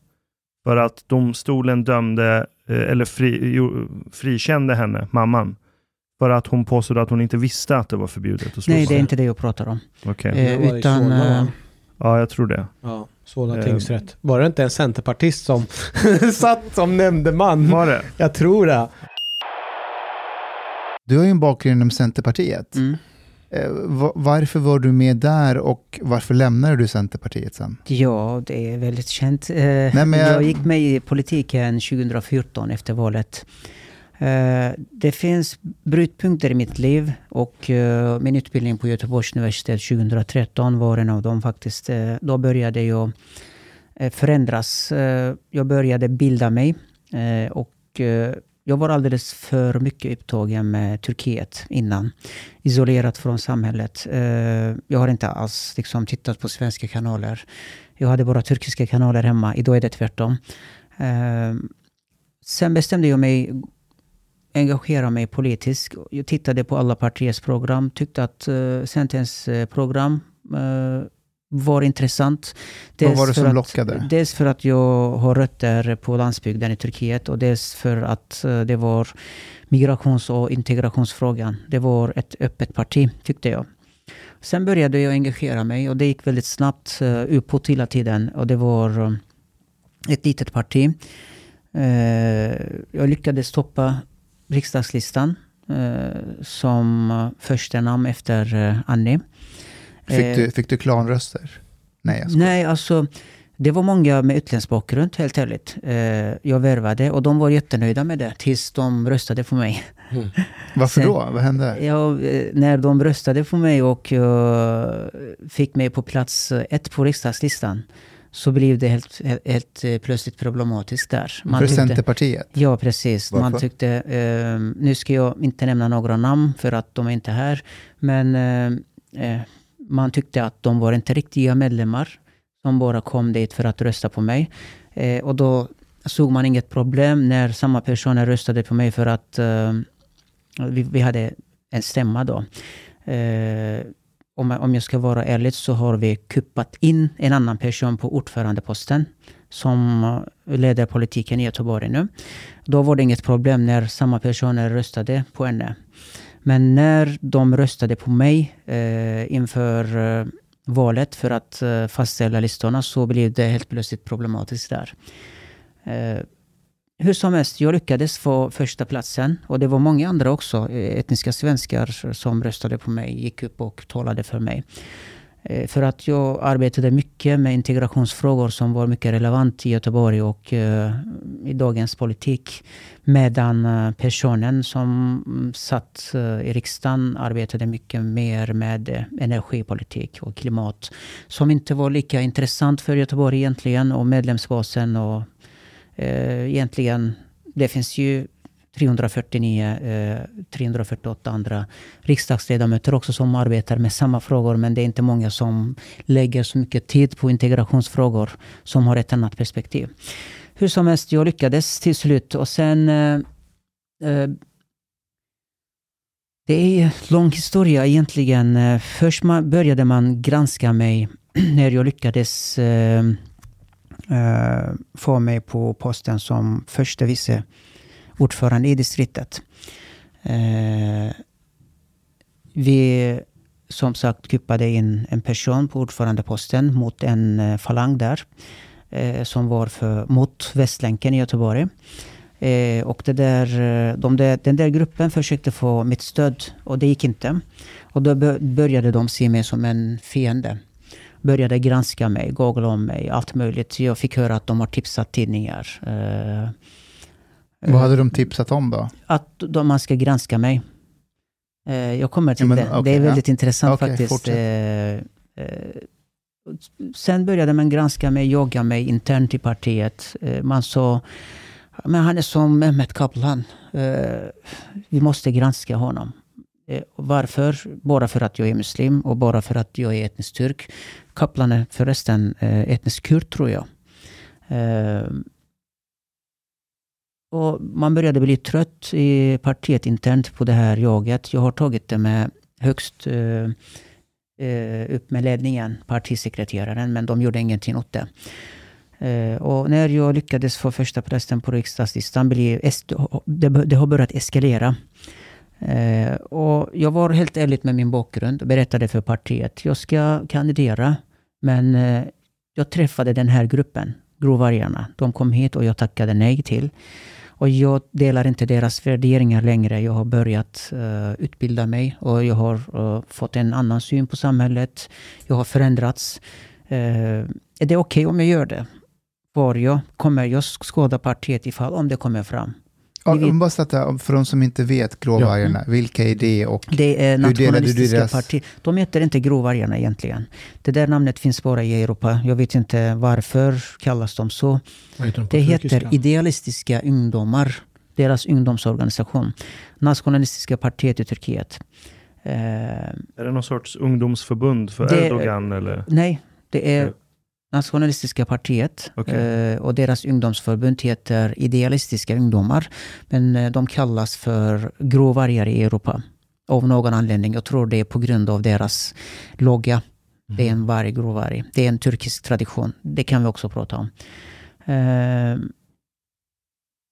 för att domstolen dömde, eh, eller fri, jo, frikände henne, mamman, för att hon påstod att hon inte visste att det var förbjudet att slå Nej, det är inte det jag pratar om. Okej. Eh, Det var i utan... Eh, Ja, jag tror det. Ja, Solna tingsrätt. Var det inte en centerpartist som satt som nämndeman? Var det? Jag tror det. Du har ju en bakgrund inom Centerpartiet. Mm. Eh, va- varför var du med där och varför lämnade du Centerpartiet sen? Ja, det är väldigt känt. Eh, men jag- jag... gick med i politiken 2014 efter valet. Eh, det finns brytpunkter i mitt liv och min utbildning på Göteborgs universitet 2013 var en av dem faktiskt. Då började jag förändras. Jag började bilda mig och jag var alldeles för mycket upptagen med Turkiet innan. Isolerat från samhället. Eh, jag har inte alls liksom, tittat på svenska kanaler. Jag hade bara turkiska kanaler hemma. Idag är det tvärtom. Eh, sen bestämde jag mig engagera mig politiskt. Jag tittade på alla partiers program. Tyckte att eh, Centerns program var intressant. Vad var det som att- lockade? Dels för att jag har rötter på landsbygden i Turkiet och dels för att eh, det var migrations och integrationsfrågan. Det var ett öppet parti, tyckte jag. Sen började jag engagera mig och det gick väldigt snabbt uh, uppåt hela tiden. Och det var eh, ett litet parti. Eh, jag lyckades toppa riksdagslistan eh, som första namn efter Annie. Fick, Eh, du, fick du klanröster? Nej, jag skojar. Nej, alltså det var många med utländsk bakgrund, helt ärligt. Eh, jag värvade och de var jättenöjda med det tills de röstade för mig. Varför sen- då? Vad hände? Ja, eh, när de röstade för mig och eh, fick mig på plats eh, ett på riksdagslistan så blev det helt, helt, helt eh, plötsligt problematiskt där. Man För tyckte- Centerpartiet? Ja, precis. Man Varför? tyckte, eh, nu ska jag inte nämna några namn för att de är inte här, men eh, eh, man tyckte att de var inte riktiga medlemmar som bara kom dit för att rösta på mig. Eh, och då såg man inget problem när samma personer röstade på mig för att eh, vi, vi hade en stämma då. Eh, om, jag- om jag ska vara ärlig så har vi kuppat in en annan person på ordförandeposten som leder politiken i Göteborg nu. Då var det inget problem när samma personer röstade på henne. Men när de röstade på mig eh, inför eh, valet för att eh, fastställa listorna så blev det helt plötsligt problematiskt där. Eh, hur som helst, jag lyckades få första platsen och det var många andra också, eh, etniska svenskar som röstade på mig, gick upp och talade för mig. Eh, för att jag arbetade mycket med integrationsfrågor som var mycket relevant i Göteborg och eh, i dagens politik. Medan eh, personen som mm, satt i riksdagen arbetade mycket mer med energipolitik och klimat. Som inte var lika intressant för Göteborg egentligen och medlemsbasen och egentligen, det finns ju 349, eh, 348 andra riksdagsledamöter också som arbetar med samma frågor. Men det är inte många som lägger så mycket tid på integrationsfrågor som har ett annat perspektiv. Hur som helst, jag lyckades till slut och sen eh, eh det är en lång historia egentligen. Först man, började man granska mig när jag lyckades eh, eh, få mig på posten som första vice ordförande i distriktet. Eh, vi som sagt kuppade in en person på ordförandeposten mot en eh, falang där. Eh, som var för, mot Västlänken i Göteborg. Eh, och det där, eh, de där, den där gruppen försökte få mitt stöd och det gick inte. Och då började de se mig som en fiende. Började granska mig, googla om mig, allt möjligt. Jag fick höra att de har tipsat tidningar. Eh, vad hade de tipsat om då? att de, man ska granska mig. Eh, jag kommer till Ja, men, det. okej, det är väldigt ja. intressant Okej, faktiskt. fortsätt. Eh, eh, sen började man granska mig, jaga mig internt i partiet. Eh, man sa, men han är som Mehmet Kaplan. Eh, vi måste granska honom. Eh, varför? Bara för att jag är muslim och bara för att jag är etnisk turk. Kaplan är förresten eh, etnisk kurd tror jag. Och man började bli trött i partiet internt på det här jaget. Jag har tagit det med högst eh, eh, upp med ledningen, partisekreteraren, men de gjorde ingenting åt det. Eh, och när jag lyckades få första prästen på riksdagslistan, blev det, det har börjat eskalera. Eh, och jag var helt ärlig med min bakgrund och berättade för partiet, jag ska kandidera, men eh, jag träffade den här gruppen, Grovvargarna. De kom hit och jag tackade nej till. Och jag delar inte deras värderingar längre. Jag har börjat uh, utbilda mig och jag har uh, fått en annan syn på samhället. Jag har förändrats. Uh, är det okej okay om jag gör det? Var jag? Kommer jag skada partiet ifall om det kommer fram? Ja, om bara sätta, för de som inte vet Gråvargarna, ja. vilka är det och Det är nationalistiska deras... partier. De heter inte Gråvargarna egentligen. Det där namnet finns bara i Europa. Jag vet inte varför kallas de så. Heter de det heter Idealistiska ungdomar. Deras ungdomsorganisation. Nationalistiska partiet i Turkiet. Uh, är det någon sorts ungdomsförbund för det, Erdogan? Eller? Nej, det är Nationalistiska partiet okay. Eh, och deras ungdomsförbund heter Idealistiska ungdomar. Men eh, de kallas för gråvargar i Europa. Av någon anledning. Jag tror det är på grund av deras logga. Mm. Det är en varg, gråvarg. Det är en turkisk tradition. Det kan vi också prata om. Eh,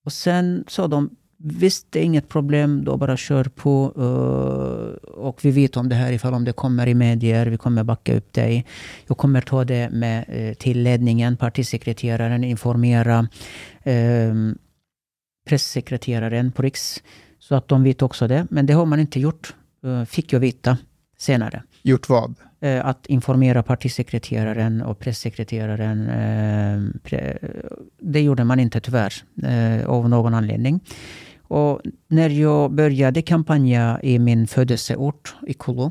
och sen sa de Visst, det är inget problem, då bara kör på. Uh, och vi vet om det här ifall om det kommer i medier, vi kommer backa upp dig. Jag kommer ta det med uh, till ledningen, partisekreteraren, informera uh, pressekreteraren på Riks. Så att de vet också det. Men det har man inte gjort, uh, fick jag veta senare. Gjort vad? att informera partisekreteraren och pressekreteraren. det gjorde man inte tyvärr, av någon anledning. Och när jag började kampanja i min födelseort, i Kulu,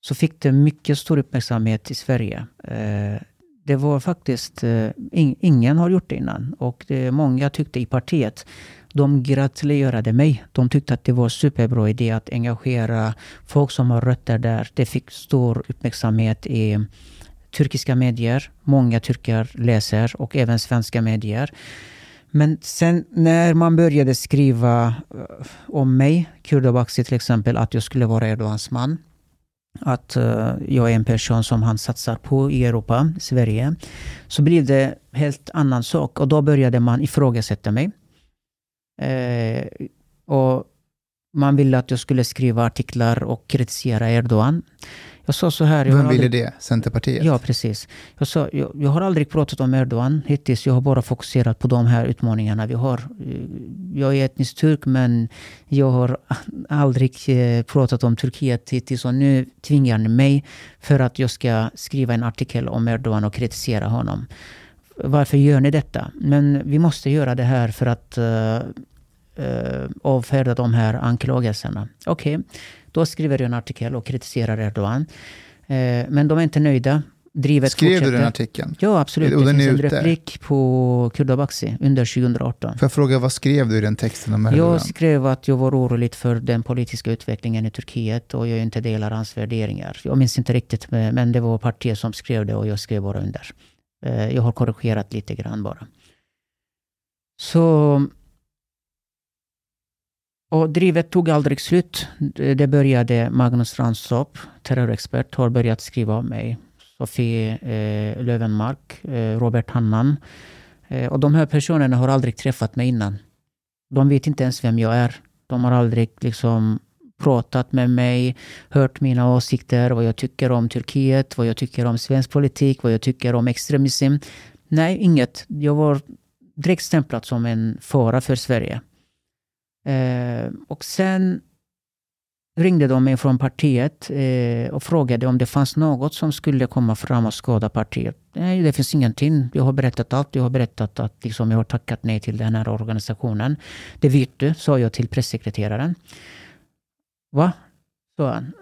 så fick det mycket stor uppmärksamhet i Sverige. Eh, det var faktiskt, eh, ingen har gjort det innan. Och det, många tyckte i partiet, de gratulerade mig. De tyckte att det var superbra idé att engagera folk som har rötter där. Det fick stor uppmärksamhet i turkiska medier. Många turkar läser och även svenska medier. Men sen när man började skriva eh, om mig, Kurdobaksi till exempel, att jag skulle vara Erdogans man. Att eh, jag är en person som han satsar på i Europa, Sverige. Så blev det helt annan sak och då började man ifrågasätta mig. Eh, och man ville att jag skulle skriva artiklar och kritisera Erdogan. Jag sa så här... Vem ville aldrig... det? Centerpartiet? Ja, precis. Jag, sa, jag, jag, har aldrig pratat om Erdogan hittills. Jag har bara fokuserat på de här utmaningarna vi har. Jag är etnisk turk, men jag har aldrig eh, pratat om Turkiet hittills. Och nu tvingar ni mig för att jag ska skriva en artikel om Erdogan och kritisera honom. Varför gör ni detta? Men vi måste göra det här för att uh, uh, avfärda de här anklagelserna. Okej. Okay. Då skriver jag en artikel och kritiserar Erdogan. Eh, men de är inte nöjda. Drivet Skrev fortsätter. du den artikeln? Ja, absolut. Och det finns en replik på Kurdabaxi under 2018. Får jag fråga, vad skrev du i den texten om Erdogan? Jag skrev att jag var orolig för den politiska utvecklingen i Turkiet och jag inte delar hans värderingar. Jag minns inte riktigt, men det var partiet som skrev det och jag skrev bara under. Eh, jag har korrigerat lite grann bara. Så och drivet tog aldrig slut. Det började Magnus Ranstorp, terrorexpert, har börjat skriva om mig. Sofie eh, Lövenmark, eh, Robert Hannan. Eh, och de här personerna har aldrig träffat mig innan. De vet inte ens vem jag är. De har aldrig liksom pratat med mig, hört mina åsikter, vad jag tycker om Turkiet, vad jag tycker om svensk politik, vad jag tycker om extremism. Nej, inget. Jag var direkt stämplad som en fara för Sverige. Eh, och sen ringde de mig från partiet eh, och frågade om det fanns något som skulle komma fram och skada partiet. Nej, det finns ingenting. Jag har berättat allt. Jag har berättat att liksom, jag har tackat nej till den här organisationen. Det vet du, sa jag till pressekreteraren. Va? sa han.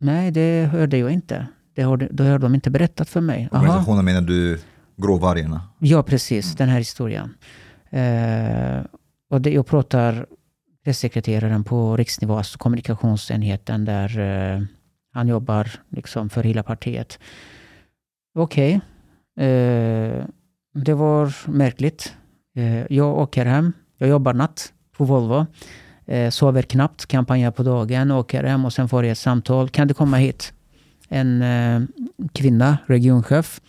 Nej, det hörde jag inte. Det har, det har de inte berättat för mig. Organisationen menar du Gråvargarna? Ja, precis. Den här historien. Eh, och det, jag pratar pressekreteraren på riksnivå, alltså kommunikationsenheten där eh, han jobbar liksom för hela partiet. Okej. Okay. Eh, det var märkligt. Eh, jag åker hem. Jag jobbar natt på Volvo. Eh, sover knappt, kampanjar på dagen, åker hem och sen får jag ett samtal. Kan du komma hit? En eh, kvinna, regionchef.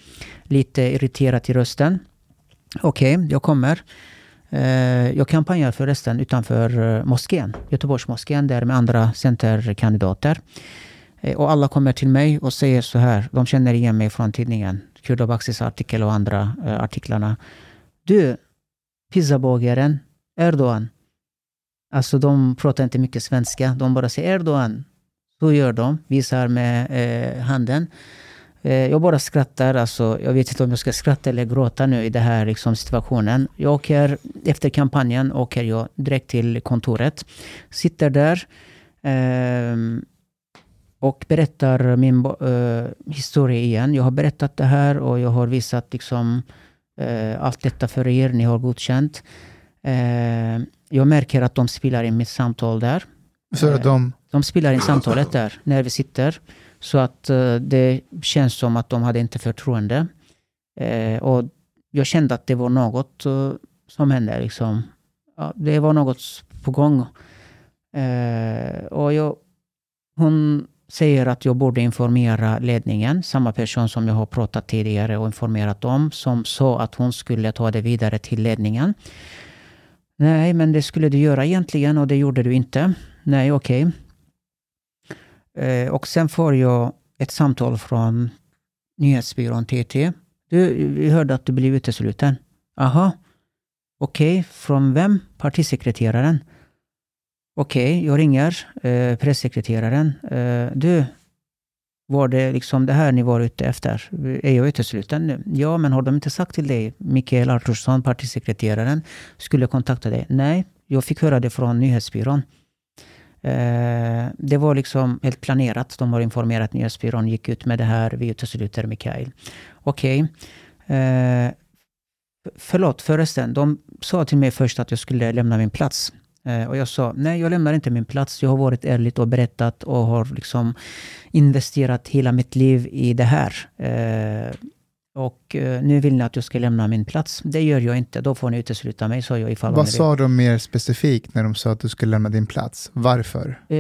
Lite irriterad i rösten. Okej, okay, jag kommer. Eh, jag kampanjar förresten utanför eh, moskén, Göteborgsmoskén, där med andra centerkandidater. Eh, och alla kommer till mig och säger så här, de känner igen mig från tidningen, Kurdobaksis artikel och andra artiklarna. Du, pizzabagaren, Erdogan. Alltså de pratar inte mycket svenska. De bara säger Erdogan. Så gör de. Visar med eh, handen. Eh, jag bara skrattar. Alltså, jag vet inte om jag ska skratta eller gråta nu i den här liksom, situationen. Jag åker, efter kampanjen åker jag direkt till kontoret. Sitter där. ehm, och berättar min eh, historia igen. Jag har berättat det här och jag har visat liksom, eh, allt detta för er. Ni har godkänt. Eh, jag märker att de spelar in mitt samtal där. Så att de, De spelar in samtalet där när vi sitter. Så att eh, det känns som att de hade inte förtroende. Eh, och jag kände att det var något eh, som hände. Liksom. Ja, det var något på gång. Och jag, hon säger att jag borde informera ledningen, samma person som jag har pratat tidigare och informerat om, som sa att hon skulle ta det vidare till ledningen. Nej, men det skulle du göra egentligen och det gjorde du inte. Nej, okej. Okay. Eh, och sen får jag ett samtal från nyhetsbyrån TT. Du, vi hörde att du blev utesluten. Aha. Okej, från vem? Partisekreteraren. Okej, jag ringer eh, pressekreteraren. Eh, du, var det liksom det här ni var ute efter? Är jag utesluten nu? Ja, men har de inte sagt till dig, Mikael Artursson, partisekreteraren, skulle kontakta dig? Nej, jag fick höra det från nyhetsbyrån. Eh, det var liksom helt planerat. De har informerat nyhetsbyrån, gick ut med det här, vi utesluter Mikael. Okej. Eh, förlåt förresten, de sa till mig först att jag skulle lämna min plats. Eh, och jag sa, nej jag lämnar inte min plats. Jag har varit ärlig och berättat och har liksom investerat hela mitt liv i det här. Eh, och eh, nu vill ni att jag ska lämna min plats. Det gör jag inte. Då får ni utesluta mig, sa jag ifall vad sa de mer specifikt när de sa att du skulle lämna din plats? Varför? Eh,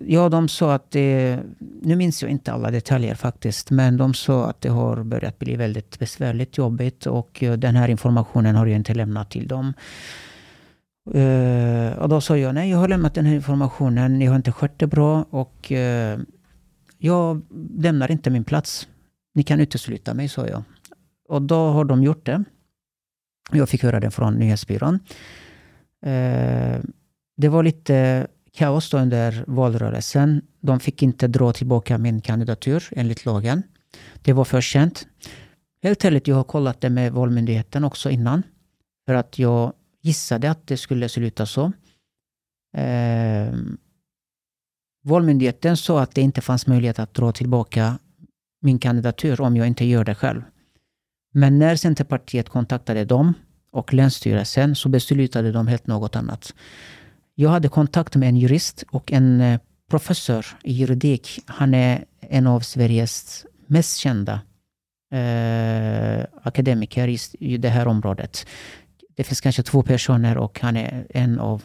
ja, de sa att det... Nu minns jag inte alla detaljer faktiskt, men de sa att det har börjat bli väldigt besvärligt, jobbigt och eh, den här informationen har jag inte lämnat till dem. Eh, och då sa jag, nej, jag har lämnat den här informationen, ni har inte skött det bra och jag lämnar inte min plats. Ni kan utesluta mig, sa jag. Och då har de gjort det. Jag fick höra det från nyhetsbyrån. Eh, det var lite kaos då under valrörelsen. De fick inte dra tillbaka min kandidatur enligt lagen. Det var för sent. Helt ärligt, jag har kollat det med Valmyndigheten också innan. För att jag gissade att det skulle sluta så. Eh, Valmyndigheten sa att det inte fanns möjlighet att dra tillbaka min kandidatur om jag inte gör det själv. Men när Centerpartiet kontaktade dem och Länsstyrelsen så beslutade de helt något annat. Jag hade kontakt med en jurist och en eh, professor i juridik. Han är en av Sveriges mest kända eh, akademiker i, i det här området. Det finns kanske två personer och han är en av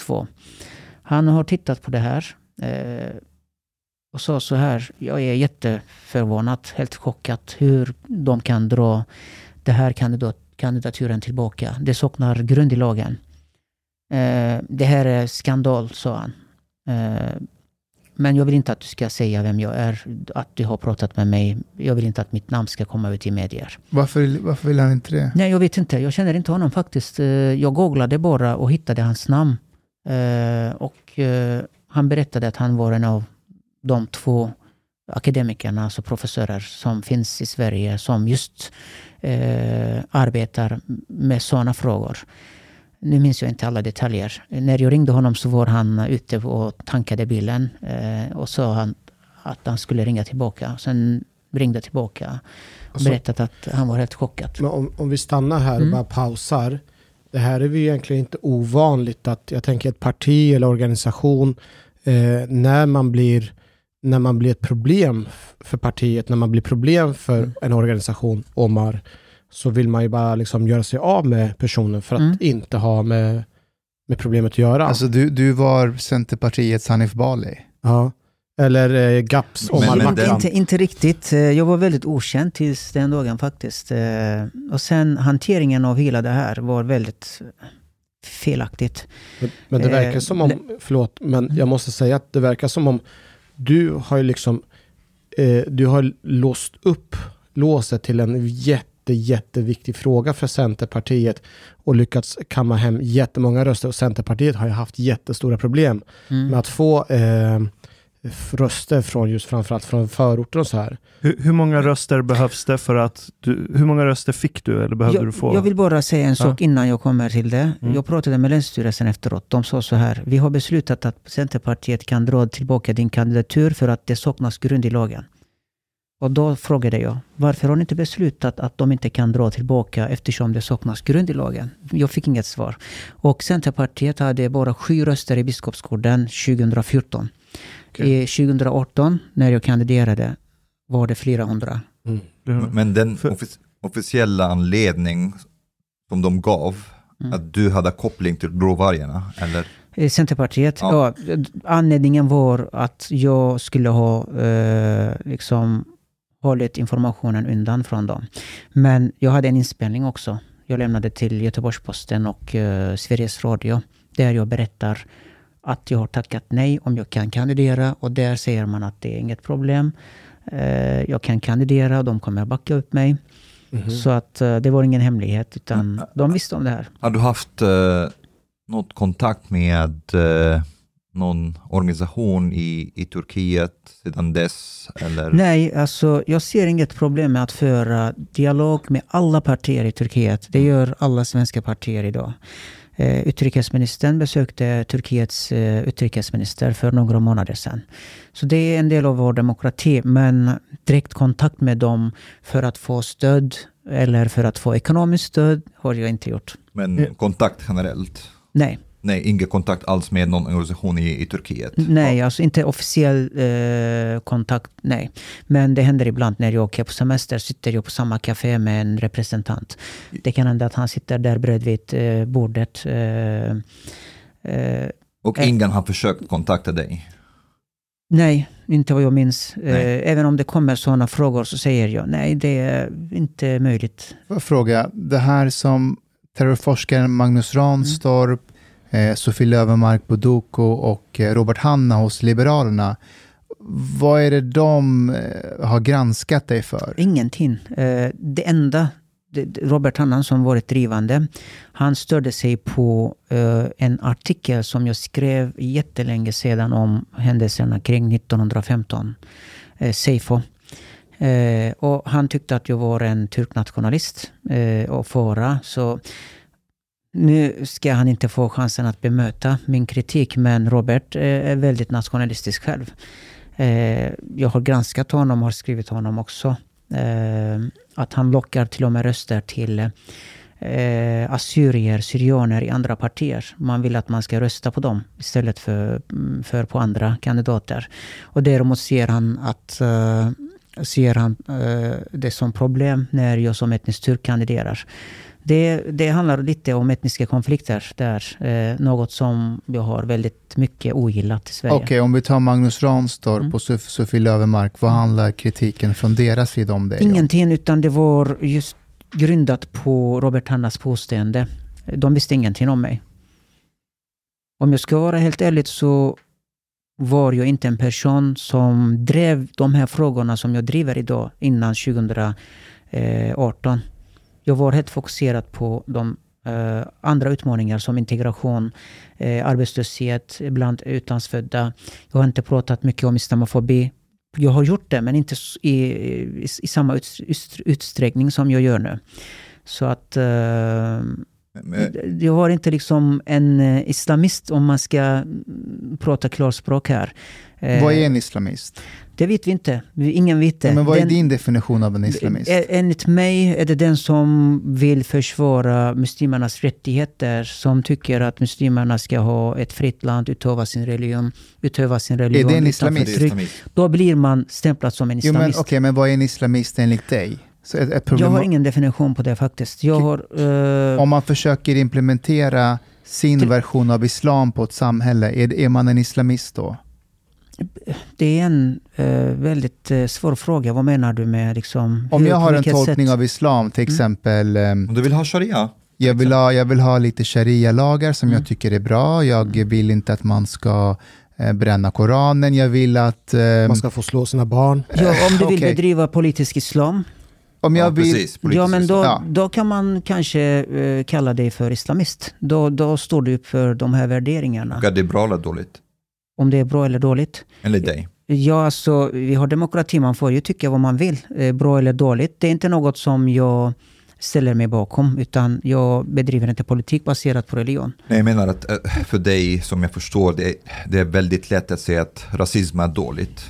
två. Han har tittat på det här eh, och sa så här, jag är jätteförvånad, helt chockad hur de kan dra den här kandidat, kandidaturen tillbaka. Det saknar grund i lagen. Eh, det här är skandal, sa han. Eh, men jag vill inte att du ska säga vem jag är, att du har pratat med mig. Jag vill inte att mitt namn ska komma ut i medier. Varför, varför vill han inte det? Nej, jag vet inte. Jag känner inte honom faktiskt. Eh, Jag googlade bara och hittade hans namn. Eh, Och eh, han berättade att han var en av de två akademikerna, alltså professorer, som finns i Sverige som just eh, arbetar med sådana frågor. Nu minns jag inte alla detaljer. När jag ringde honom så var han ute och tankade bilen eh, och sa han att han skulle ringa tillbaka. Sen ringde tillbaka och Alltså- berättade att han var helt chockad. Men om, om vi stannar här och Mm. bara pausar. Det här är ju egentligen inte ovanligt att jag tänker ett parti eller organisation eh, när man blir när man blir ett problem för partiet, när man blir problem för Mm. en organisation, Omar, så vill man ju bara liksom göra sig av med personen för att Mm. inte ha med, med problemet att göra. Alltså du, du var Centerpartiets Hanif Bali. ja. Eller eh, GAPS Men- Omar men den- Inte, inte riktigt. Eh, Jag var väldigt okänd tills den dagen faktiskt. Eh, Och sen hanteringen av hela det här var väldigt felaktigt. Men, men det Eh, verkar som om, förlåt, men jag måste säga att det verkar som om du har ju liksom, eh, du har låst upp låset till en jätte, jätteviktig fråga för Centerpartiet och lyckats kamma hem jättemånga röster. Och Centerpartiet har ju haft jättestora problem Mm. med att få eh, röster från just framförallt från förorter och så här. Hur, hur många röster behövs det för att du, hur många röster fick du eller behövde du Jag, få? jag vill bara säga en sak innan jag kommer till det. Mm. Jag pratade med Länsstyrelsen efteråt. De sa så här. Vi har beslutat att Centerpartiet kan dra tillbaka din kandidatur för att det saknas grund i lagen. Och då frågade jag, varför har ni inte beslutat att de inte kan dra tillbaka eftersom det saknas grund i lagen? Jag fick inget svar. Och Centerpartiet hade bara sju röster i Biskopsgården 2014. I 2018, när jag kandiderade, var det flera hundra. Mm. Men den offic- officiella anledning som de gav, Mm. att du hade koppling till gråvargarna, eller? Eh, Centerpartiet, Ja. ja. anledningen var att jag skulle ha eh, liksom hållit informationen undan från dem. Men jag hade en inspelning också. Jag lämnade till Göteborgs-Posten och eh, Sveriges Radio. Där jag berättar att jag har tackat nej om jag kan kandidera. Och där säger man att det är inget problem. Eh, jag kan kandidera och de kommer backa upp mig. Så att eh, det var ingen hemlighet utan de visste om det här. Har du haft eh, något kontakt med eh, någon organisation i, i Turkiet sedan dess? Eller? Nej, alltså jag ser inget problem med att föra dialog med alla partier i Turkiet. Det gör alla svenska partier idag. Eh, utrikesministern besökte Turkiets eh, utrikesminister för några månader sedan. Så det är en del av vår demokrati. Men direkt kontakt med dem för att få stöd eller för att få ekonomiskt stöd har jag inte gjort. Men kontakt generellt? Nej. Nej, ingen kontakt alls med någon organisation i, i Turkiet? Nej, alltså inte officiell eh, kontakt, nej. Men det händer ibland när jag åker på semester, sitter jag på samma café med en representant. Det kan hända att han sitter där bredvid eh, bordet. Eh, eh, Och Eh. ingen har försökt kontakta dig? nej, inte vad jag minns. Nej. Eh, även om det kommer sådana frågor så säger jag nej, det är inte möjligt. Får jag fråga, det här som terrorforskaren Magnus Ranstorp, eh, Sofie Löwenmark Buduko och eh, Robert Hanna hos Liberalerna, vad är det de eh, har granskat dig för? Ingenting. Eh, det enda, Robert Hannan som varit drivande, han störde sig på eh, en artikel som jag skrev jättelänge sedan om händelserna kring 1915, uh, Seifo. Och han tyckte att jag var en turknationalist uh, och fara. Så nu ska han inte få chansen att bemöta min kritik, men Robert eh, är väldigt nationalistisk själv. Eh, jag har granskat honom och har skrivit honom också. Eh, att han lockar till och med röster till assyrier, syrianer i andra partier. Man vill att man ska rösta på dem istället för, mm, för på andra kandidater. Och däremot ser han att ser han det som problem när jag som etnisk turk kandiderar. Det, det handlar lite om etniska konflikter där. Eh, något som jag har väldigt mycket ogillat i Sverige. Okej, om vi tar Magnus Ranstorp Mm. och Sof- Sofie Löwenmark, vad handlar kritiken från deras sida om om? Ingenting, utan det var just grundat på Robert Hannas påstående. De visste ingenting om mig. Om jag ska vara helt ärlig så var jag inte en person som drev de här frågorna som jag driver idag innan 2018. Jag var helt fokuserad på de eh, andra utmaningar som integration, eh, arbetslöshet bland utlandsfödda. Jag har inte pratat mycket om islamofobi. Jag har gjort det, men inte i, i, i samma ut, ut, utsträckning som jag gör nu. Så att eh, jag har inte liksom en eh, islamist om man ska mm, prata klarspråk här. Vad är en islamist? Det vet vi inte. Ingen vet det. Men vad är Den- din definition av en islamist? Enligt mig är det den som vill försvara muslimernas rättigheter, som tycker att muslimerna ska ha ett fritt land, utöva sin religion, utöva sin religion en islamist? Det är förtryck. islamist. Då blir man stämplad som en islamist. okej, men vad är en islamist enligt dig? Ett, ett Jag har ingen definition på det faktiskt. Har... eh, Om man försöker implementera sin version av islam på ett samhälle, är, är man en islamist då? Det är en eh, väldigt eh, svår fråga. Vad menar du med liksom... Om hur- jag har en tolkning sätt? av islam, till Mm. exempel, ehm, Om du vill ha sharia? jag, vill ha, jag vill ha lite sharia-lagar som Mm. jag tycker är bra. Jag vill inte att man ska eh, bränna Koranen. Jag vill att... ehm, Man ska få slå sina barn. Ja, om du vill Okej. bedriva politisk islam, Om jag Ja, vill... precis. Ja, men då, Ja. då kan man kanske eh, kalla dig för islamist. Då, då står du upp för de här värderingarna. Och är det bra eller dåligt? Om det är bra eller dåligt. Eller dig? Ja, alltså, vi har demokrati, man får ju tycka vad man vill. Eh, bra eller dåligt. Det är inte något som jag ställer mig bakom, utan jag bedriver inte politik baserat på religion. Nej, jag menar att eh, för dig, som jag förstår, det är, det är väldigt lätt att säga att rasism är dåligt.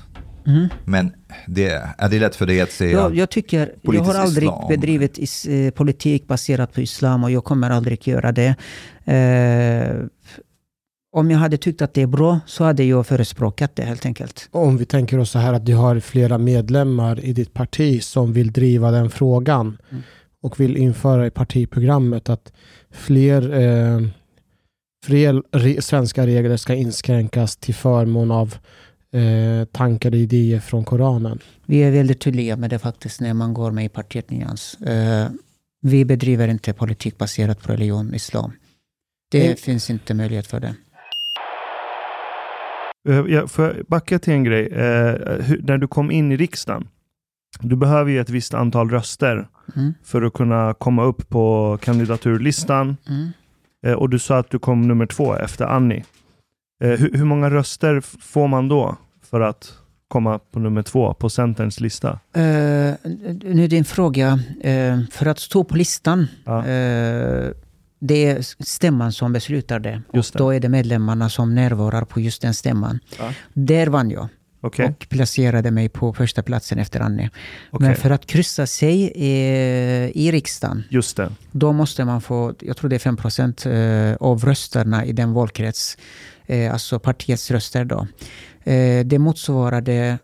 Mhm. Men det, är det lätt för dig att säga? Jag, jag tycker, jag har aldrig islam. bedrivit is, eh, politik baserat på islam och jag kommer aldrig göra det. Eh, om jag hade tyckt att det är bra så hade jag förespråkat det helt enkelt. Om vi tänker oss så här att du har flera medlemmar i ditt parti som vill driva den frågan Mm. och vill införa i partiprogrammet att fler, eh, fler re, svenska regler ska inskränkas till förmån av eh, tankar och idéer från Koranen. Vi är väldigt tydliga med det faktiskt när man går med i partiet Nyans. Eh, vi bedriver inte politik baserat på religion, islam. Det Mm. finns inte möjlighet för det. Eh, Jag får backa till en grej. Eh, hur, när du kom in i riksdagen, du behöver ju ett visst antal röster Mm. för att kunna komma upp på kandidaturlistan. Mm. Eh, och du sa att du kom nummer två efter Annie. Eh, hur, hur många röster får man då för att komma på nummer två på Centerns lista? Eh, nu är din fråga, eh, för att stå på listan, Ja. eh, det är stämman som beslutar det. Och då är det medlemmarna som närvarar på just den stämman. Ja. Där vann jag Okej, och placerade mig på första platsen efter Annie. okej. Men för att kryssa sig eh, i riksdagen, just det. då måste man få, jag tror det är 5 procent eh, av rösterna i den valkrets, eh, alltså partiets röster då. Det motsvarade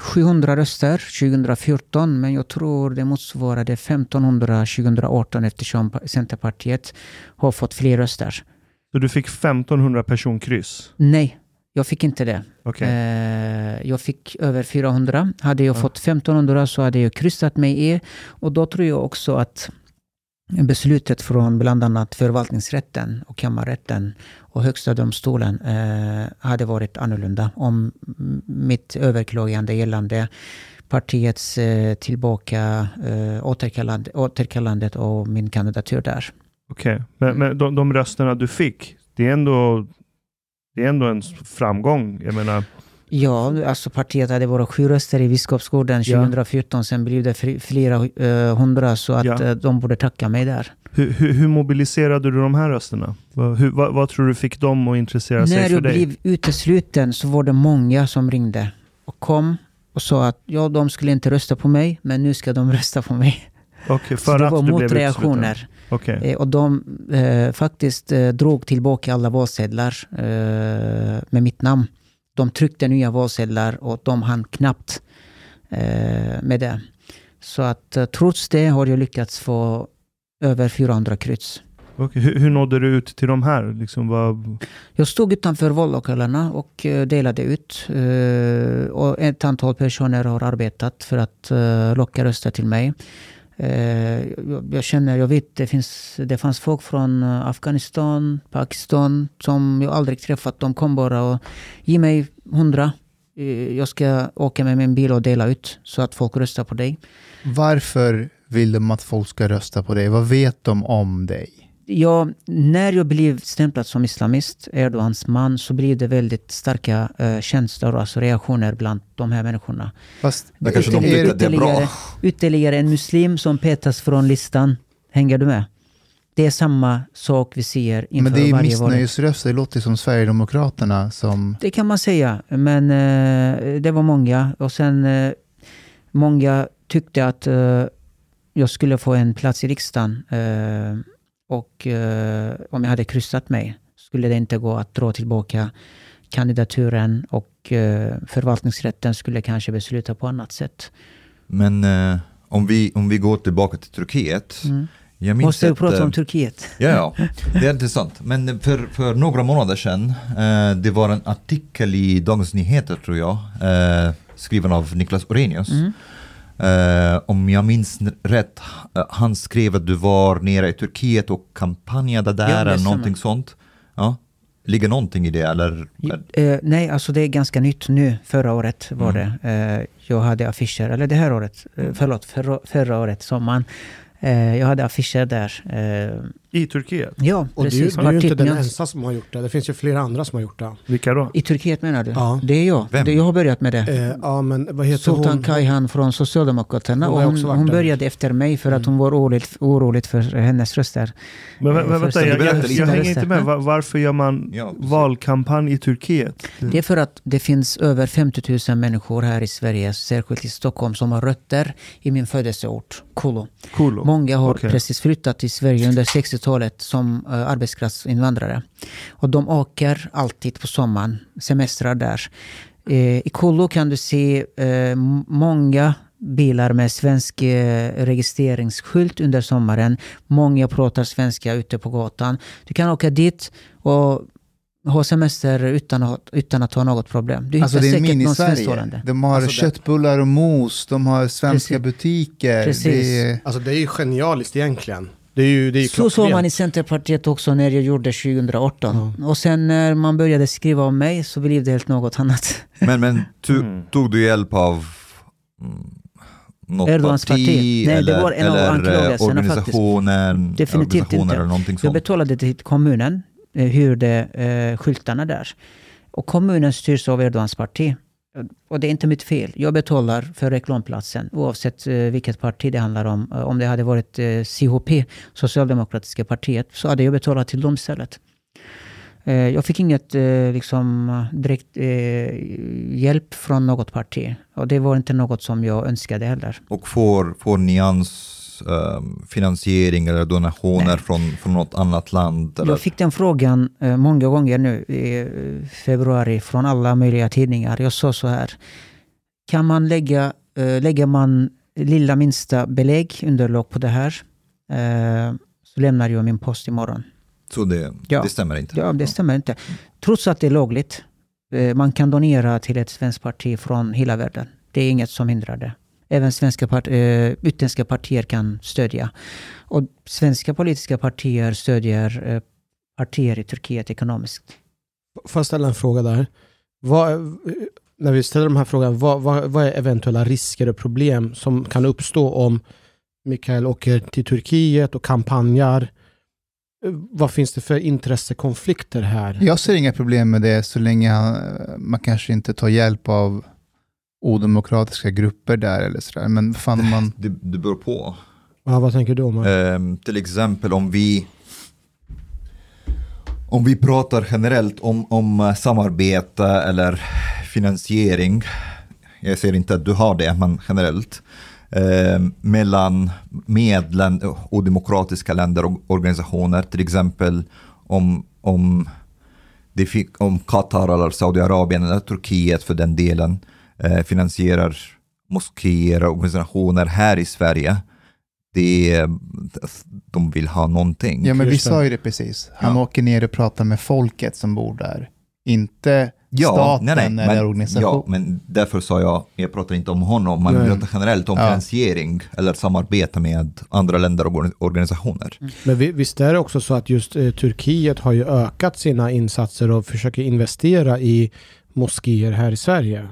700 röster 2014, men jag tror det motsvarade 1500 2018 eftersom Centerpartiet har fått fler röster. Så du fick 1500 personkryss? Nej, jag fick inte det. Okej. Eh, jag fick över 400. Hade jag Ja. fått 1500 så hade jag kryssat mig i. Och då tror jag också att beslutet från bland annat förvaltningsrätten och kammarrätten och högsta domstolen eh, hade varit annorlunda om mitt överklagande gällande partiets eh, tillbaka eh, återkallande, återkallandet av min kandidatur där. Okej. Men, men de, de rösterna du fick, det är ändå, det är ändå en framgång. Jag menar, Ja, alltså partiet hade bara sju röster i Biskopsgården Ja. 2014. Sen blev det flera eh, hundra, så att Ja. eh, de borde tacka mig där. hur, hur, hur mobiliserade du de här rösterna? Vad, hur, vad, vad tror du fick dem att intressera sig När för jag dig? blev utesluten så var det många som ringde och kom och sa att ja, de skulle inte rösta på mig, men nu ska de rösta på mig. Okej, Så för det var motreaktioner. Okej. Eh, och de eh, faktiskt eh, drog tillbaka alla valsedlar eh, med mitt namn. De tryckte nya valsedlar och de hann knappt eh, med det. Så att eh, trots det har jag lyckats få över 400 kryss. Okej, Hur, hur nådde du ut till de här? Liksom, vad, Jag stod utanför vallokalerna och eh, delade ut. eh, Och ett antal personer har arbetat för att eh, locka röster till mig. Eh, jag, jag känner, jag vet, det, finns, det fanns folk från eh, Afghanistan, Pakistan som jag aldrig träffat. De kom bara och ge mig hundra. Eh, jag ska åka med min bil och dela ut så att folk röstar på dig. Varför vill de att folk ska rösta på dig? Vad vet de om dig? Ja, när jag blev stämplad som islamist, Erdogans man, så blev det väldigt starka eh, känslor, alltså reaktioner bland de här människorna. Fast Där kanske de att det är bra. ytterligare- en muslim som petas från listan. Hänger du med? Det är samma sak vi ser inför men det är varje val. missnöjesröster. Det låter som Sverigedemokraterna som... Det kan man säga, men eh, det var många. Och sen eh, många tyckte att eh, jag skulle få en plats i riksdagen. Och eh, om jag hade kryssat mig skulle det inte gå att dra tillbaka kandidaturen och eh, förvaltningsrätten skulle kanske besluta på annat sätt. Men eh, om, vi, om vi går tillbaka till Turkiet. Mm. Jag minns Måste du att, prata eh, om Turkiet? Ja, ja, det är intressant. Men för, för några månader sedan, eh, det var en artikel i Dagens Nyheter tror jag, eh, skriven av Niklas Orenius. Mm. Eh, om jag minns rätt, eh, han skrev att du var nere i Turkiet och kampanjade där Ja, eller någonting sånt. Ja. ligger någonting i det eller? Eh, nej, alltså det är ganska nytt nu. Förra året var Mm. det. Jag hade affischer, eller det här året, eh, förlåt, förra, förra året, sommaren. Jag hade affischer där. I Turkiet? ja, Och det är, ju- precis. du är ju inte den enda som har gjort det. Det finns ju flera andra som har gjort det. Vilka då? I Turkiet menar du? Ja. Det är jag. Vem? Det, jag har börjat med det. Eh, ja, men vad heter Sultan hon? Kayhan från Socialdemokraterna. Hon och hon, hon började efter mig för att hon var orolig, orolig för hennes röster. Men, men, Eh, men vänta, jag, jag, jag hänger inte med. Ja. Va- Varför gör man Ja, valkampanj i Turkiet? Det är för att det finns över 50 000 människor här i Sverige, särskilt i Stockholm, som har rötter i min födelseort, Kolo. Kulo. Många har Okej. precis flyttat till Sverige under 60-talet som uh, arbetskraftsinvandrare. Och de åker alltid på sommaren, semestrar där. Eh, I Kolo kan du se eh, många bilar med svensk eh, registreringsskylt under sommaren. Många pratar svenska ute på gatan. Du kan åka dit och ha semester utan att, utan att ha något problem. Du Alltså det är mini-Sverige. De har Alltså köttbullar och mos, de har svenska Precis. butiker. Precis. Det är, Alltså det är ju genialiskt egentligen. Det är ju, det är ju Så såg man i. Centerpartiet också när jag gjorde 2018. Och sen när man började skriva om mig så blev det helt något annat. Men, men tu, Mm. tog du hjälp av mm, något Erdogans parti, parti? Nej, det eller, var en av eller eh, anklagelserna faktiskt. Definitivt organisationer inte. Jag betalade till kommunen, eh, hyrde eh, skyltarna där. Och kommunen styrs av Erdogans parti. Och det är inte mitt fel. Jag betalar för reklamplatsen oavsett eh, vilket parti det handlar om. Eh, om det hade varit eh, CHP, Socialdemokratiska partiet, så hade jag betalat till dem istället. Jag fick inget liksom, direkt eh, hjälp från något parti. Och det var inte något som jag önskade heller. Och får, får Nyans ehm, finansiering eller donationer Nej. från, från något annat land? Eller? Jag fick den frågan eh, många gånger nu i eh, februari från alla möjliga tidningar. Jag sa så här. Kan man lägga, eh, lägger man lilla minsta belägg, underlag på det här, så lämnar jag min post imorgon. Så det, Ja. det stämmer inte? Ja, det stämmer inte. Trots att det är lagligt. Man kan donera till ett svenskt parti från hela världen. Det är inget som hindrar det. Även svenska part, eh, utländska partier kan stödja. Och svenska politiska partier stödjer eh, partier i Turkiet ekonomiskt. Får jag ställa en fråga där? Vad, när vi ställer de här frågorna, vad, vad, vad är eventuella risker och problem som kan uppstå om Mikael åker till Turkiet och kampanjar? Eh, Vad finns det för intressekonflikter här? jag ser inga problem med det så länge han, man kanske inte tar hjälp av odemokratiska grupper där eller sådär. Men fan man... Det, det beror på. Ja, vad tänker du om? Ehm, till exempel om vi om vi pratar generellt om, om eh, samarbete eller finansiering, jag ser inte att du har det, men generellt, eh, mellan medlen och demokratiska länder och organisationer, till exempel om, om, det fick, om Qatar eller Saudiarabien eller Turkiet för den delen eh, finansierar moskéer och organisationer här i Sverige, det, de vill ha någonting. Ja men vi sa ju det precis. Han Ja. åker ner och pratar med folket som bor där. Inte Ja, staten nej, nej, eller men, organisation. ja, men därför sa jag, jag pratar inte om honom, man pratar generellt om Ja. finansiering eller samarbete med andra länder och organ- organisationer. Men vi, visst är det också så att just eh, Turkiet har ju ökat sina insatser och försöker investera i moskéer här i Sverige?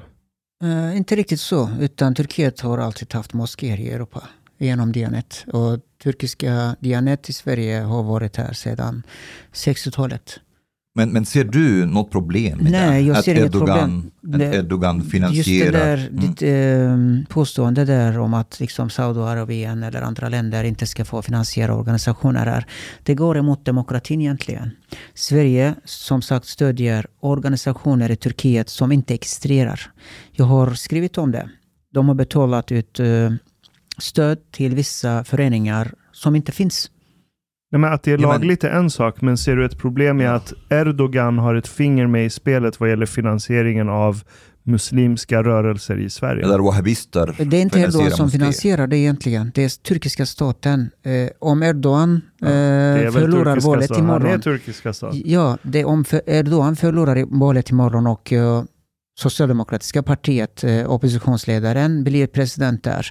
Eh, inte riktigt så, utan Turkiet har alltid haft moskéer i Europa genom Dianet. Och turkiska Dianet i Sverige har varit här sedan 60-talet. Men, men ser du något problem med Nej, det? jag att ser inget Erdogan, problem. Att Erdogan Just det finansierar? där, Mm. ditt eh, påstående där om att liksom Saudiarabien eller andra länder inte ska få finansiera organisationer här. Det går emot demokratin egentligen. Sverige som sagt stödjer organisationer i Turkiet som inte existerar. Jag har skrivit om det. De har betalat ut eh, stöd till vissa föreningar som inte finns. Nej, men att det är lagligt är en sak, men ser du ett problem i att Erdogan har ett finger med i spelet vad gäller finansieringen av muslimska rörelser i Sverige? Eller wahhabister Det är inte Erdogan finansierar som finansierar det egentligen. Det är turkiska staten. Eh, om Erdogan Ja, eh, är förlorar turkiska valet staten. Han är imorgon. turkiska staten. Ja, det, om för Erdogan förlorar i valet imorgon och uh, Socialdemokratiska partiet, eh, oppositionsledaren, blir president där.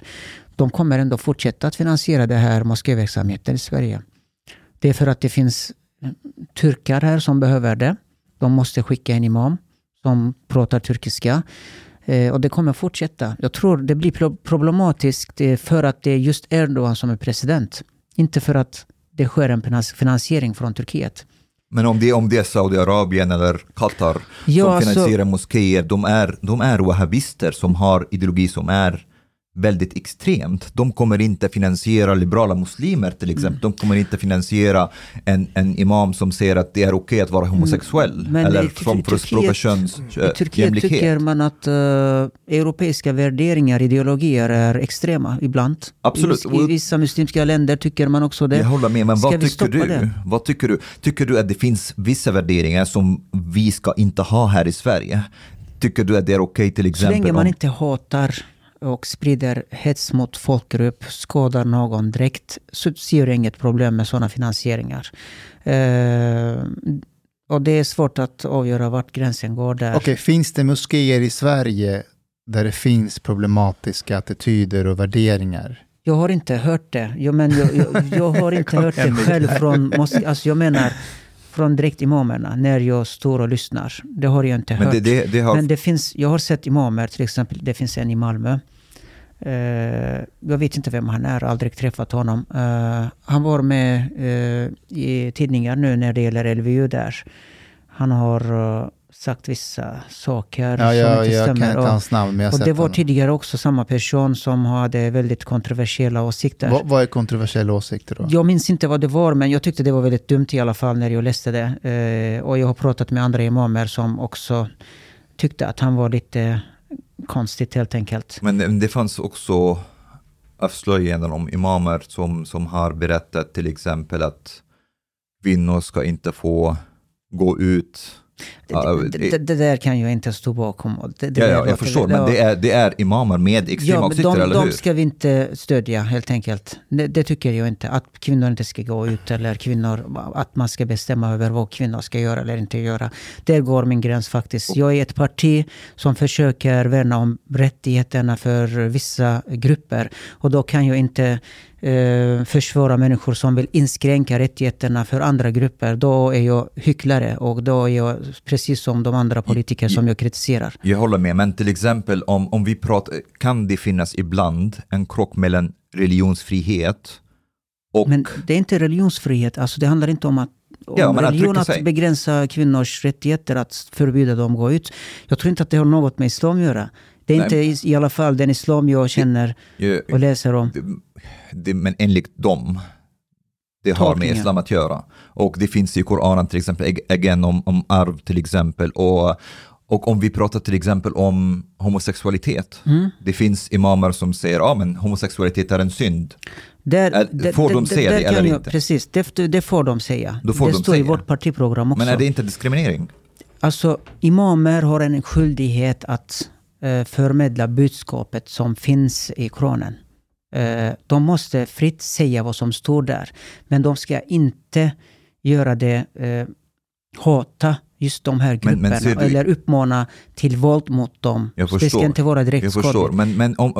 De kommer ändå fortsätta att finansiera det här moskéverksamheten i Sverige. Det är för att det finns turkar här som behöver det. De måste skicka en imam som pratar turkiska. Eh, och det kommer fortsätta. Jag tror det blir pro- problematiskt eh, för att det är just Erdogan som är president. Inte för att det sker en finans- finansiering från Turkiet. Men om det, om det är Saudiarabien eller Qatar Ja, som alltså- finansierar moskéer, de är, de är wahhabister som har ideologi som är väldigt extremt. De kommer inte finansiera liberala muslimer till exempel. Mm. De kommer inte finansiera en, en imam som säger att det är okej att vara homosexuell. Mm. Eller som förespråkar Turkiet- I Turkiet könsjämlikhet. tycker man att eh, europeiska värderingar, ideologier är extrema ibland. Absolut. I, I vissa muslimska länder tycker man också det. Jag håller med, men vad tycker du? det? Vad tycker du? Tycker du att det finns vissa värderingar som vi ska inte ha här i Sverige? Tycker du att det är okej till Så exempel länge man om... inte hatar och sprider hets mot folkgrupp, skadar någon direkt, så ser jag inget problem med sådana finansieringar. Eh, och det är svårt att avgöra vart gränsen går där. Okej, finns det moskéer i Sverige där det finns problematiska attityder och värderingar? Jag har inte hört det. Jag, men jag, jag, jag har inte hört det själv från alltså jag menar från direkt imamerna när jag står och lyssnar. Det har jag inte Men hört. det, det, det har... Men det finns, jag har sett imamer, till exempel, det finns en i Malmö. Eh, jag vet inte vem han är, aldrig träffat honom. Eh, han var med eh, i tidningar nu när det gäller LVU där. Han har sagt vissa saker Ja, som jag, inte jag kan stämmer. inte Och- hans namn, men jag och det var honom. tidigare också samma person som hade väldigt kontroversiella åsikter. Vad, vad är kontroversiella åsikter då? Jag minns inte vad det var, men jag tyckte det var väldigt dumt i alla fall när jag läste det. Eh, och jag har pratat med andra imamer som också tyckte att han var lite konstigt helt enkelt. Men det- det fanns också avslöjanden om imamer som, som har berättat till exempel att kvinnor ska inte få gå ut. Det, det, det där kan jag inte stå bakom. Det, ja, ja, jag förstår, men det är, det är imamer med extrema Ja, men åsikter, de, eller de hur? ska vi inte stödja helt enkelt. Det, det tycker jag inte. Att kvinnor inte ska gå ut eller kvinnor, att man ska bestämma över vad kvinnor ska göra eller inte göra. Där går min gräns faktiskt. Jag är ett parti som försöker värna om rättigheterna för vissa grupper. Och då kan jag inte eh, försvara människor som vill inskränka rättigheterna för andra grupper. Då är jag hycklare och då är jag precis som de andra politiker som jag kritiserar. Jag håller med, men till exempel om, om vi pratar, kan det finnas ibland en krock mellan religionsfrihet och... Men det är inte religionsfrihet. Alltså det handlar inte om att om Ja, att religion att, sig. begränsa kvinnors rättigheter, att förbjuda dem att gå ut. Jag tror inte att det har något med islam att göra. Det är Nej. inte i, i alla fall den islam jag känner ju- och läser om. det, det, men enligt dem, det har med Tolkningen. islam att göra. Och det finns i Koranen till exempel, again om, om arv till exempel. Och, och om vi pratar till exempel om homosexualitet. Mm. Det finns imamer som säger att ah, men homosexualitet är en synd. Där, Är- där- får de säga det eller jag, inte? Precis, det, det får de säga. Då får det de står i säga. vårt partiprogram också. Men är det inte diskriminering? Alltså, imamer har en skyldighet att Eh, förmedla budskapet som finns i Koranen. Eh, de måste fritt säga vad som står där. Men de ska inte göra det, eh, hata just de här Men- men grupperna. ser du- eller uppmana till våld mot dem. Jag Så det förstår. ska inte vara direkt Jag förstår, skadligt. men, men om,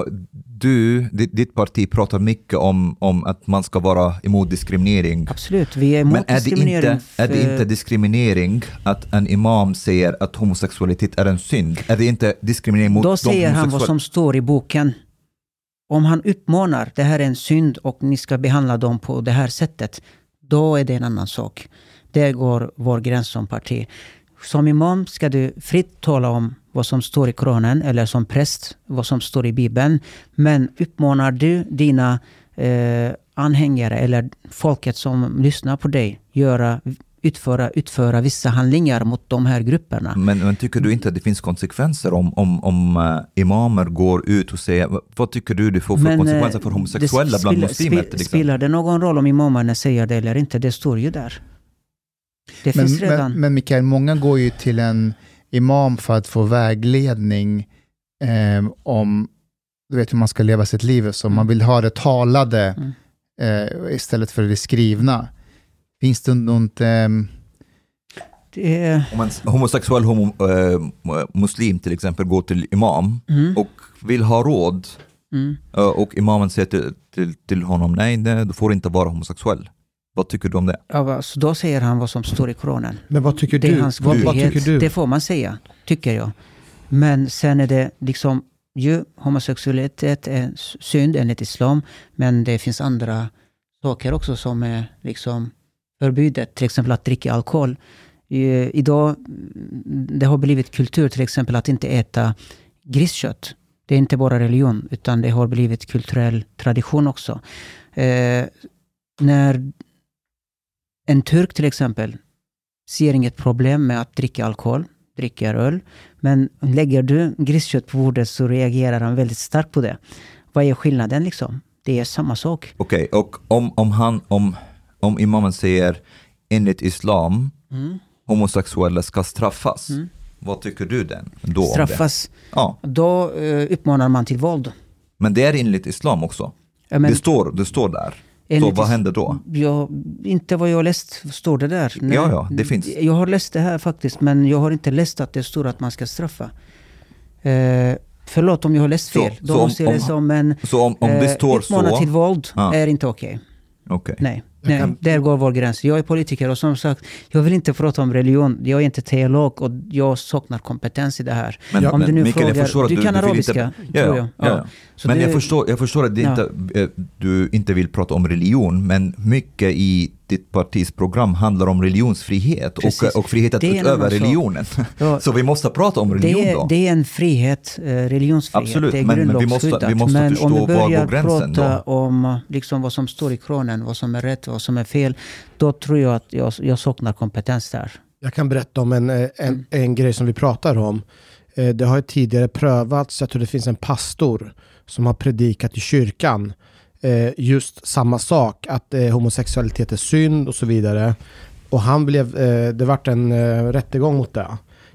du, ditt, parti pratar mycket om, om att man ska vara emot diskriminering. Absolut, vi är emot Men är det, diskriminering. inte, är det för- inte diskriminering att en imam säger att homosexualitet är en synd? Är det inte diskriminering mot Då säger han vad som står i boken. Om han uppmanar, det här är en synd och ni ska behandla dem på det här sättet. Då är det en annan sak. Där går vår gräns som parti. Som imam ska du fritt tala om vad som står i Koranen eller som präst vad som står i Bibeln. Men uppmanar du dina eh, anhängare eller folket som lyssnar på dig göra, utföra, utföra vissa handlingar mot de här grupperna. Men, men tycker du inte att det finns konsekvenser om, om, om uh, imamer går ut och säger, vad, tycker du det får för Men, konsekvenser eh, för homosexuella bland muslimer spe- till exempel? Spelar det någon roll om imamerna säger det eller inte? Det står ju där. Det Men, finns redan. men, men Mikael, många går ju till en imam för att få vägledning eh, om du vet, hur man ska leva sitt liv. Så man vill ha det talade Mm. eh, istället för det skrivna. Finns det något... Eh, det Om en homosexuell homo, eh, muslim till exempel går till imam mm, och vill ha råd mm. eh, och imamen säger till, till, till honom, nej, nej, du får inte vara homosexuell. Vad tycker du om det? Ja, alltså, då säger han vad som står i Koranen. Men vad tycker Det är du? hans Vad, vad tycker du? Det får man säga, tycker jag. Men sen är det liksom, ju homosexualitet är synd enligt islam, men det finns andra saker också som är liksom förbjudet. Till exempel att dricka alkohol. Idag, det har blivit kultur till exempel att inte äta griskött. Det är inte bara religion, utan det har blivit kulturell tradition också. Eh, när en turk till exempel ser inget problem med att dricka alkohol, dricker öl. Men lägger du griskött på bordet så reagerar han väldigt starkt på det. Vad är skillnaden liksom? Det är samma sak. Okej, och om, om, han, om, om imamen säger enligt islam, Mm. homosexuella ska straffas. Mm. Vad tycker du den, då om det? Straffas. Ja, Då eh, uppmanar man till våld. men det är enligt islam också. Ja, men det, står, det står där. Så enligt vad händer då? Jag, inte vad jag läst står det där. Nej. Ja, ja, det finns. Jag har läst det här faktiskt, men jag har inte läst att det står att man ska straffa. Eh, förlåt om jag har läst Så- fel. Då så om- om- det som en Så om, om det eh, står uppmana så, till våld Ja. är inte okej. okej. Nej, Jag nej kan- där går vår gräns. Jag är politiker och som sagt, jag vill inte prata om religion. Jag är inte teolog och jag saknar kompetens i det här. Men, Om men du nu Mikael, jag frågar- förstår att du du, kan du arabiska, inte, ja, tror ja, jag. ja. Ja. Så Men det- jag, förstår, jag förstår att Ja. inte, eh, du inte vill prata om religion, men mycket i ditt partis program handlar om religionsfrihet och, och frihet att en utöva religionen. Ja. Så vi måste prata om religion Det då. är, det är en frihet, eh, religionsfrihet. Absolut, det är men- men vi måste- vi måste men förstå om vi börjar prata då. om liksom vad som står i Koranen, vad som är rätt och vad som är fel, då tror jag att jag, jag saknar kompetens där. Jag kan berätta om en, eh, en, en grej som vi pratar om. Eh, Det har ju tidigare prövats, jag tror det finns en pastor som har predikat i kyrkan eh, just samma sak, att eh, homosexualitet är synd och så vidare. Och han blev, eh, det vart en eh, rättegång mot det.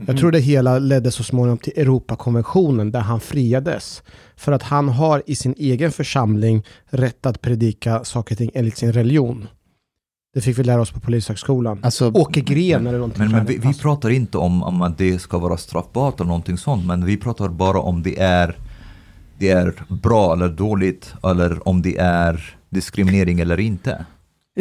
Jag tror det hela ledde så småningom till Europakonventionen där han friades. För att han har i sin egen församling rätt att predika saker och ting enligt sin religion. Det fick vi lära oss på Polishögskolan. Alltså, Åke Gren eller någonting. Men, men vi, vi pratar inte om, om att det ska vara straffbart eller någonting sånt, men vi pratar bara om det är, det är bra eller dåligt, eller om det är diskriminering eller inte.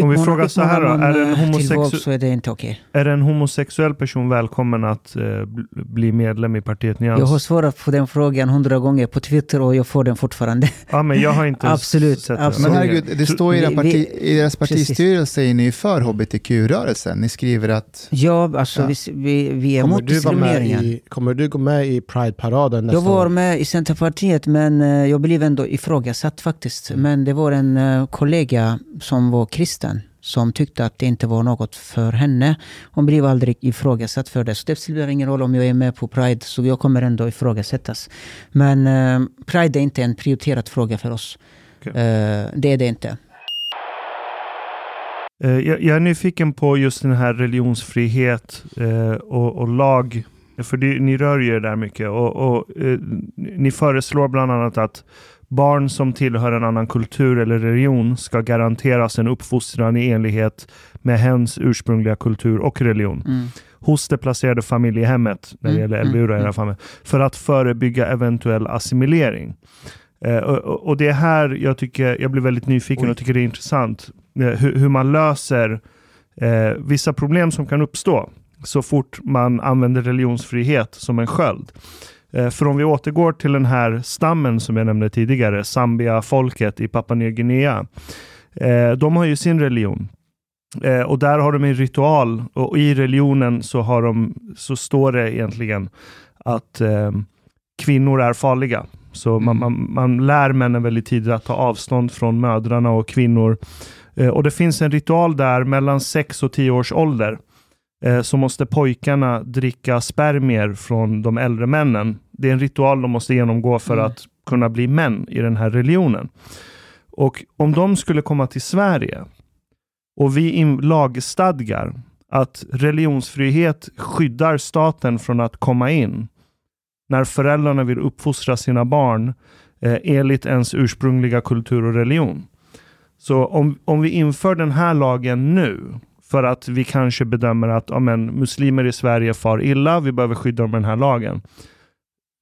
Om vi frågar så här då, är en homosexu- är det inte okej. Är en homosexuell person välkommen att eh, bl- bli medlem i partiet Nyans? Jag har svarat på den frågan hundra gånger på Twitter och jag får den fortfarande. Ja, men jag har inte Absolut, sett det. absolut. Men herregud, det står i, Vi- parti, vi- i deras partistyrelse är ni för hbtq-rörelsen. Ni skriver att... Ja, alltså Ja. Vi, vi, vi är Kommer med diskrimineringen. kommer du gå med i Pride-paraden nästa Jag var år? med i Centerpartiet men eh, jag blev ändå ifrågasatt faktiskt. Mm. Men det var en eh, kollega som var kristen som tyckte att det inte var något för henne. Hon blev aldrig ifrågasatt för det. Så det spelar ingen roll om jag är med på Pride, så jag kommer ändå ifrågasättas. Men eh, Pride är inte en prioriterad fråga för oss. Okej. Eh, det är det inte. Eh, Jag, jag är nyfiken på just den här religionsfrihet eh, och, och lag. För det, ni rör ju er där mycket. Och, och, eh, ni föreslår bland annat att barn som tillhör en annan kultur eller religion ska garanteras en uppfostran i enlighet med hens ursprungliga kultur och religion. Mm. hos det placerade familjehemmet, när det Mm, gäller mm, LVU, här mm. fallet, för att förebygga eventuell assimilering. Eh, och, och- det är här jag, tycker, jag blir väldigt nyfiken Oj. och tycker det är intressant eh, hur, hur man löser eh, vissa problem som kan uppstå så fort man använder religionsfrihet som en sköld. Eh, för om vi återgår till den här stammen som jag nämnde tidigare, Zambia-folket i Papua Nya Guinea. Eh, de har ju sin religion. Eh, och där har de en ritual och i religionen så, har de, så står det egentligen att kvinnor är farliga. Så man, man, man lär männen väldigt tidigt att ta avstånd från mödrarna och kvinnor. Och det finns en ritual där mellan 6 och 10 års ålder. Eh, så måste pojkarna dricka spermier från de äldre männen. Det är en ritual de måste genomgå för Mm. att kunna bli män i den här religionen. Och om de skulle komma till Sverige och vi lagstadgar att religionsfrihet skyddar staten från att komma in när föräldrarna vill uppfostra sina barn eh, enligt ens ursprungliga kultur och religion. Så om, om vi inför den här lagen nu för att vi kanske bedömer att ja, men, muslimer i Sverige far illa, vi behöver skydda dem med den här lagen.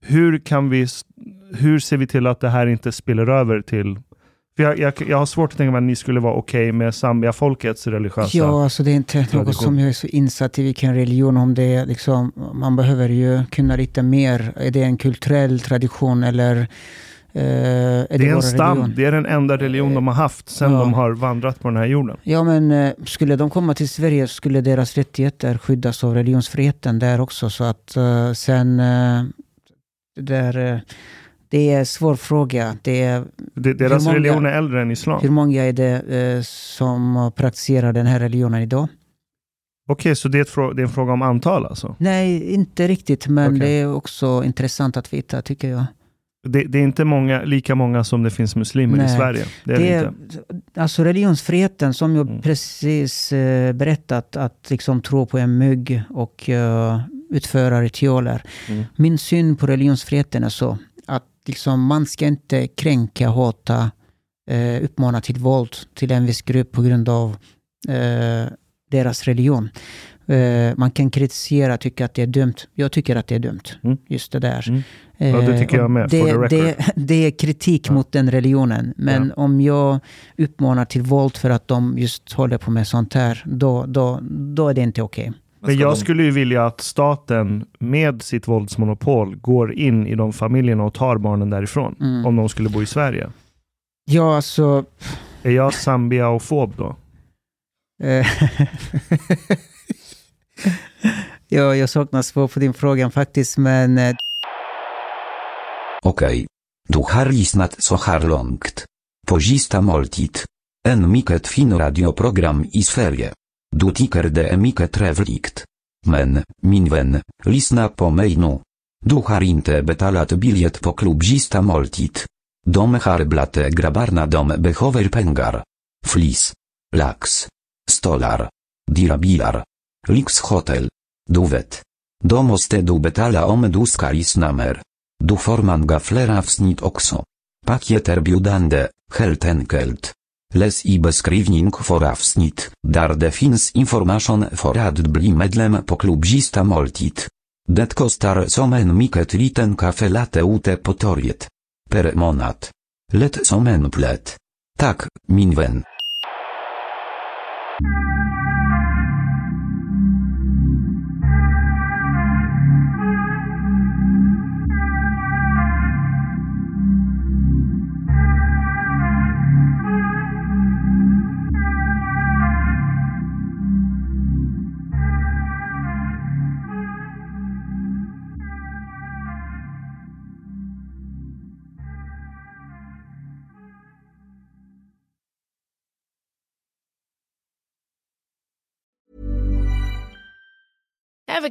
Hur, kan vi, hur ser vi till att det här inte spiller över till För jag, jag, jag har svårt att tänka mig att ni skulle vara okej med Zambia-folkets religiösa... Ja, alltså det är inte något tradition. som jag är så insatt i vilken religion, om det är liksom, man behöver ju kunna lite mer. Är det en kulturell tradition eller eh, det, är en stam, religion? det är den enda religion de har haft sedan Ja. de har vandrat på den här jorden. Ja, men eh, skulle de komma till Sverige skulle deras rättigheter skyddas av religionsfriheten där också. Så att eh, sen, eh, där, eh, det är en svår fråga. Det är, Det, deras många- religion är äldre än islam. hur många är det eh, som praktiserar den här religionen idag? Okej, så det är, det är en fråga om antal alltså? Nej, inte riktigt, men Okej. det är också intressant att veta, tycker jag. Det, det är inte många, lika många som det finns muslimer i Nej. Sverige. Det är det, Det inte. alltså religionsfriheten som jag Mm. precis eh, berättat, att liksom tro på en mygg och eh, utföra ritualer. Mm. Min syn på religionsfriheten är så att liksom, man ska inte kränka, hata, eh, uppmana till våld till en viss grupp på grund av eh, deras religion. Eh, man kan kritisera, tycka att det är dumt. Jag tycker att det är dumt, Mm. just det där. Ja, det tycker Eh, jag med, Det, det, det är kritik Ja. mot den religionen. Men Ja. om jag uppmanar till våld för att de just håller på med sånt här, då, då, då är det inte okej. Men ska jag skulle ju vilja att staten med sitt våldsmonopol går in i de familjerna och tar barnen därifrån. Mm. Om de skulle bo i Sverige. Ja, alltså... Är jag Zambia-ofob då? eh, ja, jag saknar svar på din fråga faktiskt, men eh, Okej. Du har lyssnat så här långt. På måltid. En mycket fin radioprogram i Sverige. Du tycker det är mycket trevligt. Men, min vän, lyssna på mig nu. Du har inte betalat biljett på klubb moltit. måltid. De har dom grabbarna de behöver pengar. Flis. Lax. Stolar. Dirabilar. Lyxhotel. Du vet. Då måste du betala om du ska lyssna mer. Du får många fler avsnitt också. Paket erbjudande, helt enkelt. Läs i beskrivning för avsnitt, där det finns information för att bli medlem på klubbista måltid. Det kostar som en mycket liten kaffe latte ute på torget. Per månad. Lätt som en plätt. Tak, min